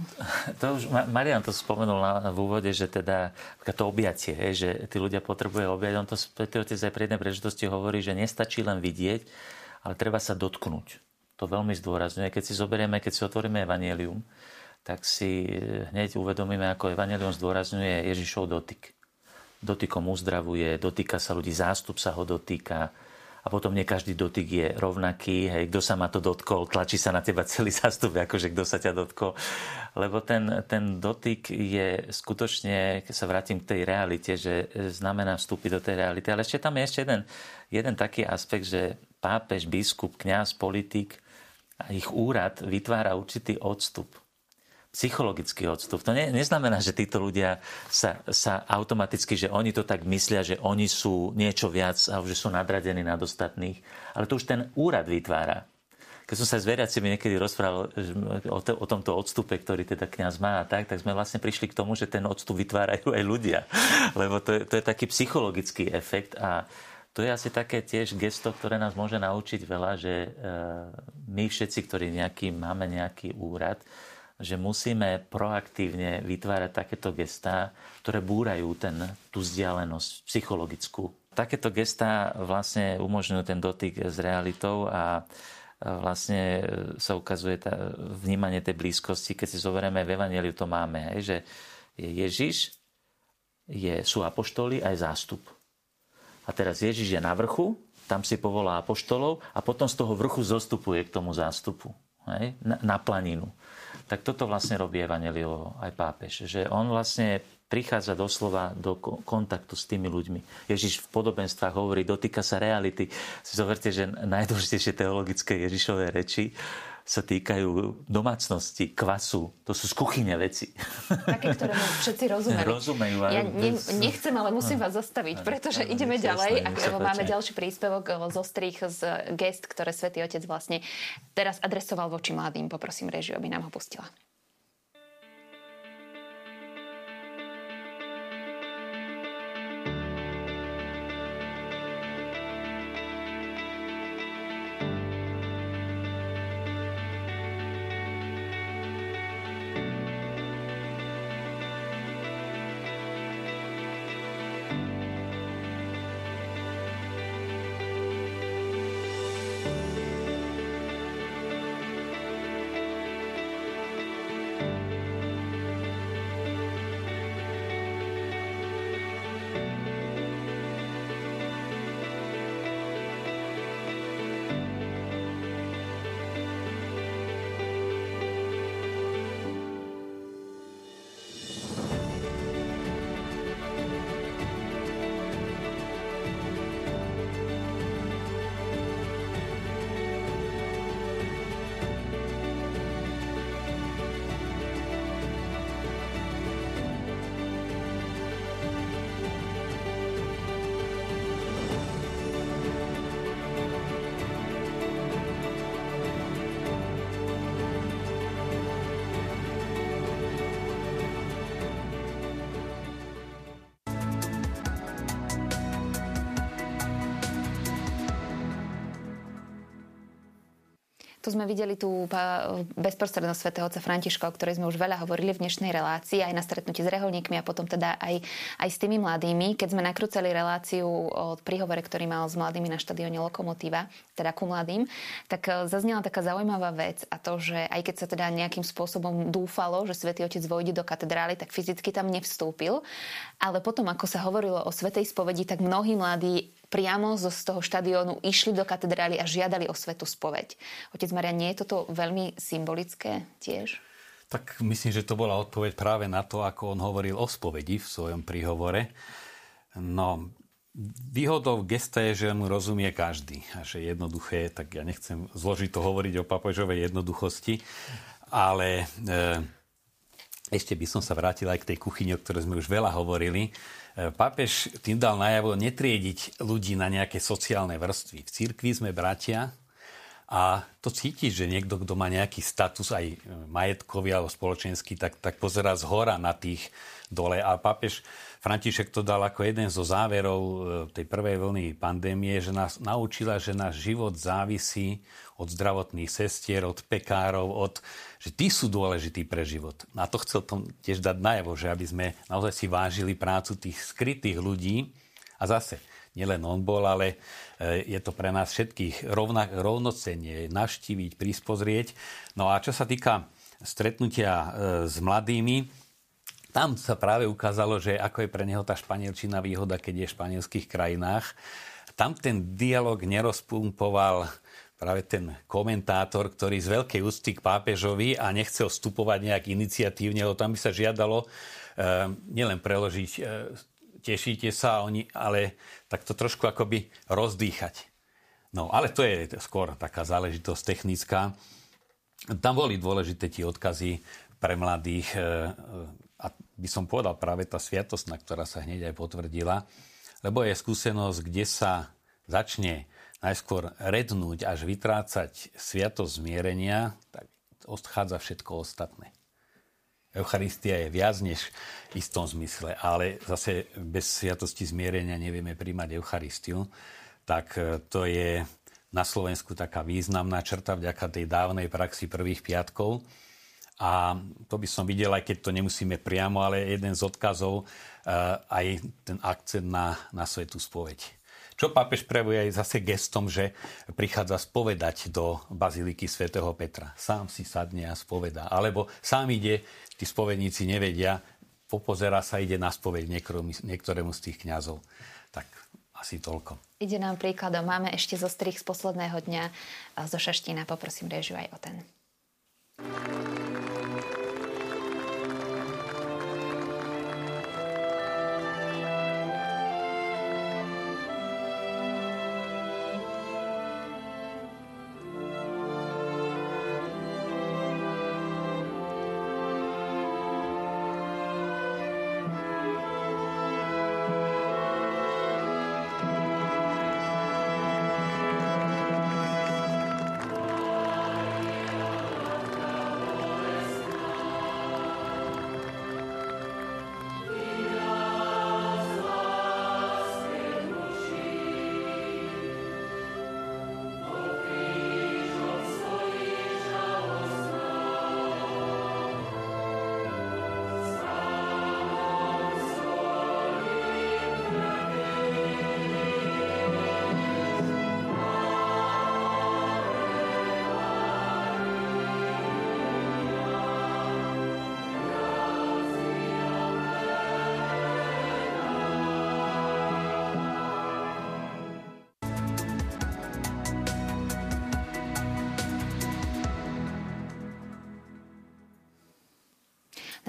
To už Marian to spomenul na, v úvode, že teda to objatie, že tí ľudia potrebujú objať. On to Svetý Otec aj pri jednej príležitosti hovorí, že nestačí len vidieť, ale treba sa dotknúť. To veľmi zdôrazňuje. Keď si zoberieme, keď si otvoríme Evangelium, tak si hneď uvedomíme, ako Evangelium zdôrazňuje Ježišov dotyk dotykom uzdravuje, dotýka sa ľudí, zástup sa ho dotýka a potom nie každý dotyk je rovnaký, hej, kto sa ma to dotkol, tlačí sa na teba celý zástup, akože kto sa ťa dotkol. Lebo ten, ten dotyk je skutočne, keď sa vrátim k tej realite, že znamená vstúpiť do tej reality. Ale ešte tam je ešte jeden, jeden taký aspekt, že pápež, biskup, kňaz, politik a ich úrad vytvára určitý odstup psychologický odstup. To ne, neznamená, že títo ľudia sa, sa automaticky, že oni to tak myslia, že oni sú niečo viac a že sú nadradení nad ostatných. Ale to už ten úrad vytvára. Keď som sa s veriacimi niekedy rozprával o, to, o tomto odstupe, ktorý teda kňaz má a tak, tak sme vlastne prišli k tomu, že ten odstup vytvárajú aj ľudia. Lebo to je, to je taký psychologický efekt a to je asi také tiež gesto, ktoré nás môže naučiť veľa, že e, my všetci, ktorí nejaký, máme nejaký úrad, že musíme proaktívne vytvárať takéto gestá, ktoré búrajú ten, tú vzdialenosť psychologickú. Takéto gestá vlastne umožňujú ten dotyk s realitou a vlastne sa ukazuje tá, vnímanie tej blízkosti. Keď si zoberieme v Evangeliu, to máme, hej, že je Ježiš, je, sú apoštoli aj zástup. A teraz Ježiš je na vrchu, tam si povolá apoštolov a potom z toho vrchu zostupuje k tomu zástupu. Hej, na, na planinu tak toto vlastne robí Evangelio aj pápež. Že on vlastne prichádza doslova do kontaktu s tými ľuďmi. Ježiš v podobenstvách hovorí, dotýka sa reality. Si zoberte, že najdôležitejšie teologické Ježišové reči sa týkajú domácnosti, kvasu. To sú z kuchyne veci. Také, ktoré všetci rozumejú. Rozumejú. Ja ne, nechcem, ale musím vás zastaviť, pretože ideme ďalej. Ak máme ďalší príspevok zo strých z gest, ktoré Svetý Otec vlastne teraz adresoval voči mladým. Poprosím režiu, aby nám ho pustila. Tu sme videli tú bezprostrednosť svätého otca Františka, o ktorej sme už veľa hovorili v dnešnej relácii, aj na stretnutí s reholníkmi a potom teda aj, aj s tými mladými. Keď sme nakrúcali reláciu o príhovore, ktorý mal s mladými na štadióne Lokomotíva, teda ku mladým, tak e, zaznela taká zaujímavá vec a to, že aj keď sa teda nejakým spôsobom dúfalo, že svätý Otec vojde do katedrály, tak fyzicky tam nevstúpil. Ale potom, ako sa hovorilo o svetej spovedi, tak mnohí mladí priamo zo z toho štadiónu išli do katedrály a žiadali o svetu spoveď. Otec Maria, nie je toto veľmi symbolické tiež? Tak myslím, že to bola odpoveď práve na to, ako on hovoril o spovedi v svojom príhovore. No, výhodou gesta je, že mu rozumie každý. A že jednoduché, tak ja nechcem zložito hovoriť o papežovej jednoduchosti, ale e, ešte by som sa vrátil aj k tej kuchyni, o ktorej sme už veľa hovorili. Pápež tým dal najavo netriediť ľudí na nejaké sociálne vrstvy. V cirkvi sme bratia a to cítiš, že niekto, kto má nejaký status aj majetkový alebo spoločenský, tak, tak pozera z hora na tých dole. A pápež František to dal ako jeden zo záverov e, tej prvej vlny pandémie, že nás naučila, že náš život závisí od zdravotných sestier, od pekárov, od, že tí sú dôležití pre život. A to chcel tom tiež dať najavo, že aby sme naozaj si vážili prácu tých skrytých ľudí. A zase, nielen on bol, ale e, je to pre nás všetkých rovna, rovnocenie, navštíviť, prispozrieť. No a čo sa týka stretnutia e, s mladými, tam sa práve ukázalo, že ako je pre neho tá španielčina výhoda, keď je v španielských krajinách. Tam ten dialog nerozpumpoval práve ten komentátor, ktorý z veľkej úcty k pápežovi a nechcel vstupovať nejak iniciatívne, lebo tam by sa žiadalo e, nielen preložiť e, tešíte sa, oni, ale tak to trošku akoby rozdýchať. No, ale to je skôr taká záležitosť technická. Tam boli dôležité tie odkazy pre mladých. E, by som povedal práve tá sviatostná, ktorá sa hneď aj potvrdila, lebo je skúsenosť, kde sa začne najskôr rednúť až vytrácať sviatosť zmierenia, tak odchádza všetko ostatné. Eucharistia je viac než v istom zmysle, ale zase bez sviatosti zmierenia nevieme príjmať Eucharistiu, tak e, to je na Slovensku taká významná črta vďaka tej dávnej praxi prvých piatkov, a to by som videl, aj keď to nemusíme priamo, ale jeden z odkazov, uh, aj ten akcent na, na svetú spoveď. Čo pápež prejavuje aj zase gestom, že prichádza spovedať do baziliky svätého Petra. Sám si sadne a spoveda. Alebo sám ide, tí spovedníci nevedia, popozera sa, ide na spoveď niektorému, z tých kňazov. Tak asi toľko. Ide nám príkladom. Máme ešte zo strich z posledného dňa zo Šaštína. Poprosím režiu aj o ten. Na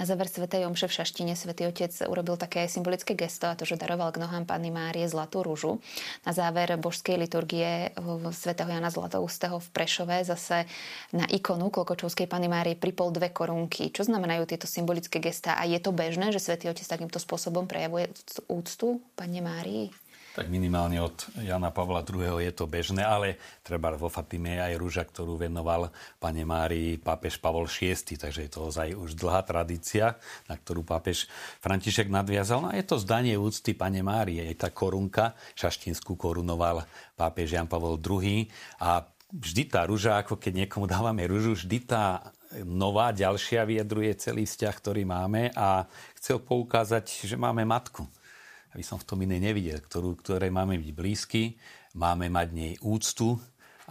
záver Svetej Omše v Šaštine Svetý Otec urobil také symbolické gesto a to, že daroval k nohám Panny Márie zlatú rúžu. Na záver božskej liturgie svätého Jana Zlatoustého v Prešove zase na ikonu Klokočovskej Panny Márie pripol dve korunky. Čo znamenajú tieto symbolické gestá a je to bežné, že Svetý Otec takýmto spôsobom prejavuje úctu Panne Márii? Tak minimálne od Jana Pavla II. je to bežné, ale treba vo Fatime aj rúža, ktorú venoval pane Márii pápež Pavol VI, takže je to ozaj už dlhá tradícia, na ktorú pápež František nadviazal. No a je to zdanie úcty pane Márie, aj tá korunka, šaštinskú korunoval pápež Jan Pavol II a vždy tá rúža, ako keď niekomu dávame rúžu, vždy tá nová, ďalšia vyjadruje celý vzťah, ktorý máme a chcel poukázať, že máme matku. Aby som v tom iné nevidel, ktorú, ktorej máme byť blízky, máme mať nej úctu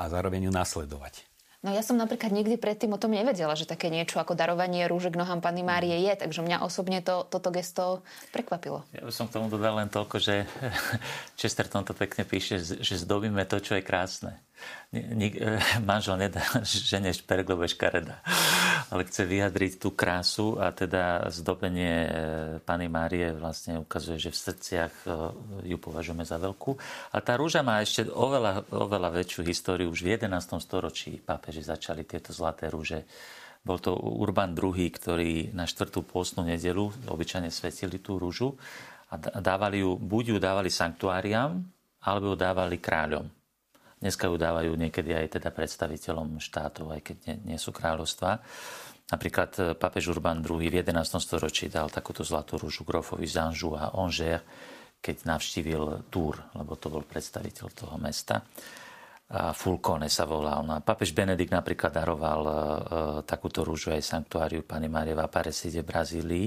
a zároveň ju nasledovať. No ja som napríklad nikdy predtým o tom nevedela, že také niečo ako darovanie rúžek nohám Panny Márie je, takže mňa osobne to, toto gesto prekvapilo. Ja by som k tomu dodal len toľko, že Chesterton to pekne píše, že zdobíme to, čo je krásne. Nik, manžel nedá žene šperk, lebo je škareda. Ale chce vyjadriť tú krásu a teda zdobenie e, Pany Márie vlastne ukazuje, že v srdciach e, ju považujeme za veľkú. A tá rúža má ešte oveľa, oveľa väčšiu históriu. Už v 11. storočí pápeži začali tieto zlaté rúže bol to Urban II, ktorý na štvrtú pôstnu nedelu obyčajne svetili tú rúžu a dávali ju, buď ju dávali sanktuáriám, alebo ju dávali kráľom. Dneska ju dávajú niekedy aj teda predstaviteľom štátov, aj keď nie, nie sú kráľovstva. Napríklad e, papež Urban II v 11. storočí dal takúto zlatú rúžu grofovi Zanžu a Angers, keď navštívil Tour, lebo to bol predstaviteľ toho mesta. A Fulcone sa volal. No a papež Benedikt napríklad daroval e takúto rúžu aj sanktuáriu Pani Márie v Aparecide v Brazílii.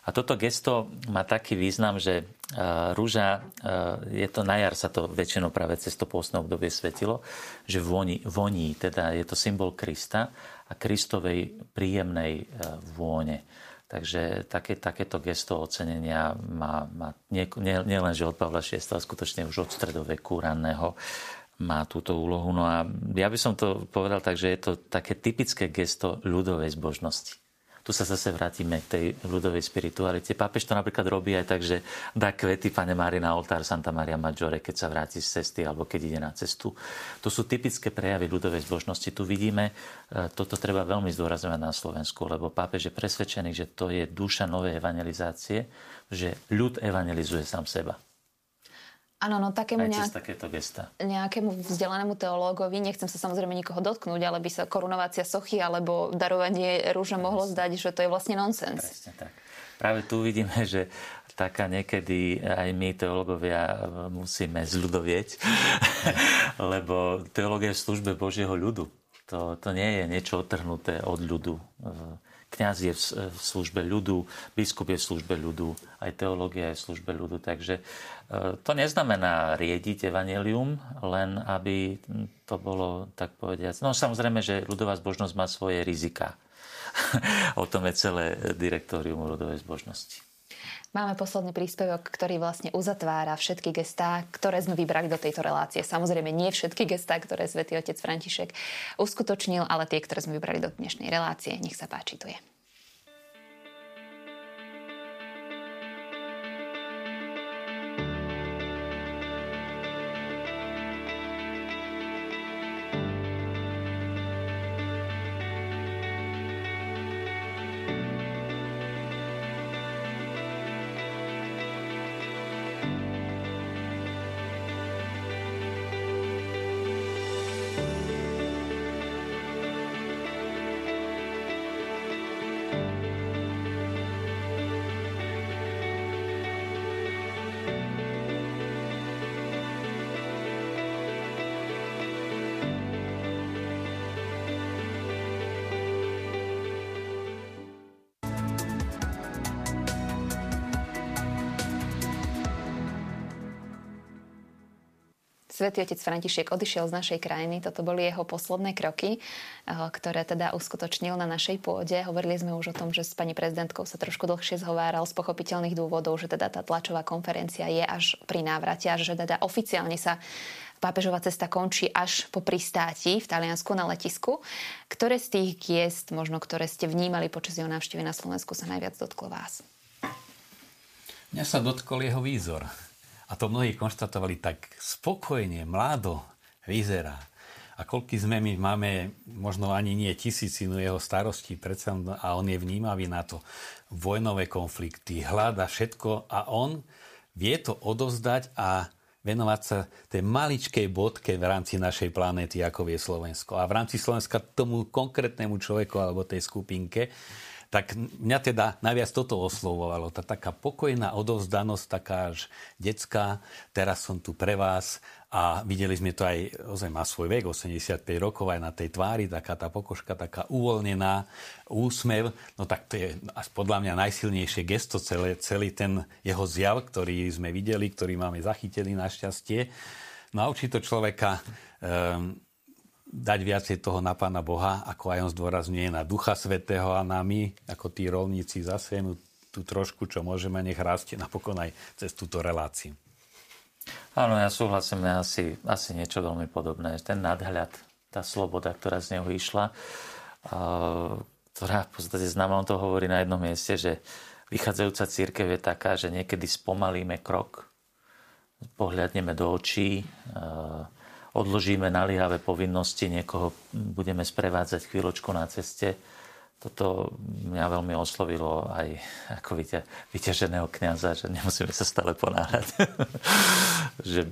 A toto gesto má taký význam, že uh, rúža, uh, je to na jar sa to väčšinou práve cez to pôstne obdobie svetilo, že voní, voní, teda je to symbol Krista a Kristovej príjemnej uh, vône. Takže také, takéto gesto ocenenia má, má nie, nie, že od Pavla VI, ale skutočne už od stredoveku ranného má túto úlohu. No a ja by som to povedal tak, že je to také typické gesto ľudovej zbožnosti tu sa zase vrátime k tej ľudovej spiritualite. Pápež to napríklad robí aj tak, že dá kvety Pane Mári na oltár Santa Maria Maggiore, keď sa vráti z cesty alebo keď ide na cestu. To sú typické prejavy ľudovej zbožnosti. Tu vidíme, e, toto treba veľmi zdôrazňovať na Slovensku, lebo pápež je presvedčený, že to je duša novej evangelizácie, že ľud evangelizuje sám seba. Áno, no takému nejak, takéto gesta. nejakému vzdelanému teológovi, nechcem sa samozrejme nikoho dotknúť, ale by sa korunovácia sochy alebo darovanie rúža mohlo zdať, že to je vlastne nonsens. Presne tak. Práve tu vidíme, že taká niekedy aj my teológovia musíme zľudovieť, lebo teológia je v službe Božieho ľudu. To, to nie je niečo otrhnuté od ľudu kňaz je v službe ľudu, biskup je v službe ľudu, aj teológia je v službe ľudu. Takže e, to neznamená riediť evanelium, len aby to bolo, tak povediať... No samozrejme, že ľudová zbožnosť má svoje rizika. o tom je celé direktórium ľudovej zbožnosti. Máme posledný príspevok, ktorý vlastne uzatvára všetky gestá, ktoré sme vybrali do tejto relácie. Samozrejme, nie všetky gestá, ktoré svätý otec František uskutočnil, ale tie, ktoré sme vybrali do dnešnej relácie. Nech sa páči, tu je. Svetý otec František odišiel z našej krajiny. Toto boli jeho posledné kroky, eh, ktoré teda uskutočnil na našej pôde. Hovorili sme už o tom, že s pani prezidentkou sa trošku dlhšie zhováral z pochopiteľných dôvodov, že teda tá tlačová konferencia je až pri návrate a že teda oficiálne sa pápežová cesta končí až po pristáti v Taliansku na letisku. Ktoré z tých giest, možno ktoré ste vnímali počas jeho návštevy na Slovensku, sa najviac dotklo vás? Mňa sa dotkol jeho výzor a to mnohí konštatovali tak spokojne, mládo vyzerá. A koľky sme my máme, možno ani nie tisícinu jeho starostí, predsa, a on je vnímavý na to. Vojnové konflikty, hľada všetko a on vie to odozdať a venovať sa tej maličkej bodke v rámci našej planéty, ako je Slovensko. A v rámci Slovenska tomu konkrétnemu človeku alebo tej skupinke. Tak mňa teda najviac toto oslovovalo. Tá taká pokojná odovzdanosť, taká až detská. Teraz som tu pre vás a videli sme to aj, ozaj má svoj vek, 85 rokov, aj na tej tvári, taká tá pokožka, taká uvoľnená, úsmev. No tak to je podľa mňa najsilnejšie gesto, celé, celý ten jeho zjav, ktorý sme videli, ktorý máme zachytili našťastie. No a učí človeka um, dať viacej toho na Pána Boha, ako aj on zdôrazňuje na Ducha Svetého a na my, ako tí rolníci zase tú trošku, čo môžeme, nech rastie napokon aj cez túto reláciu. Áno, ja súhlasím, asi, asi niečo veľmi podobné. Ten nadhľad, tá sloboda, ktorá z neho išla, ktorá v podstate znamená, on to hovorí na jednom mieste, že vychádzajúca církev je taká, že niekedy spomalíme krok, pohľadneme do očí, odložíme naliehavé povinnosti, niekoho budeme sprevádzať chvíľočku na ceste toto mňa veľmi oslovilo aj ako vyťaženého kniaza, že nemusíme sa stále ponáhľať. že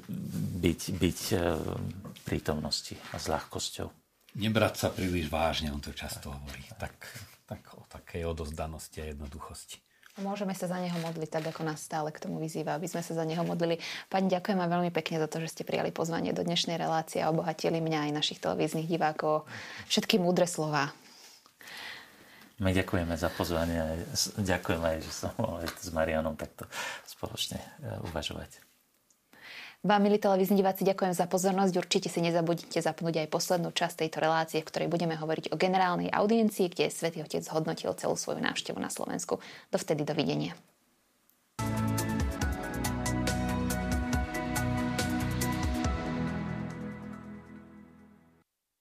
byť, byť e, prítomnosti a s ľahkosťou. Nebrať sa príliš vážne, on to často hovorí. Tak, tak o takej odozdanosti a jednoduchosti. Môžeme sa za neho modliť, tak ako nás stále k tomu vyzýva, aby sme sa za neho modlili. Pani, ďakujem vám veľmi pekne za to, že ste prijali pozvanie do dnešnej relácie a obohatili mňa aj našich televíznych divákov. Všetky múdre slova my ďakujeme za pozvanie. Ďakujem aj, že som mohol s Marianom takto spoločne e, uvažovať. Vám, milí televízni diváci, ďakujem za pozornosť. Určite si nezabudnite zapnúť aj poslednú časť tejto relácie, v ktorej budeme hovoriť o generálnej audiencii, kde Svetý Otec zhodnotil celú svoju návštevu na Slovensku. Dovtedy dovidenia. thank you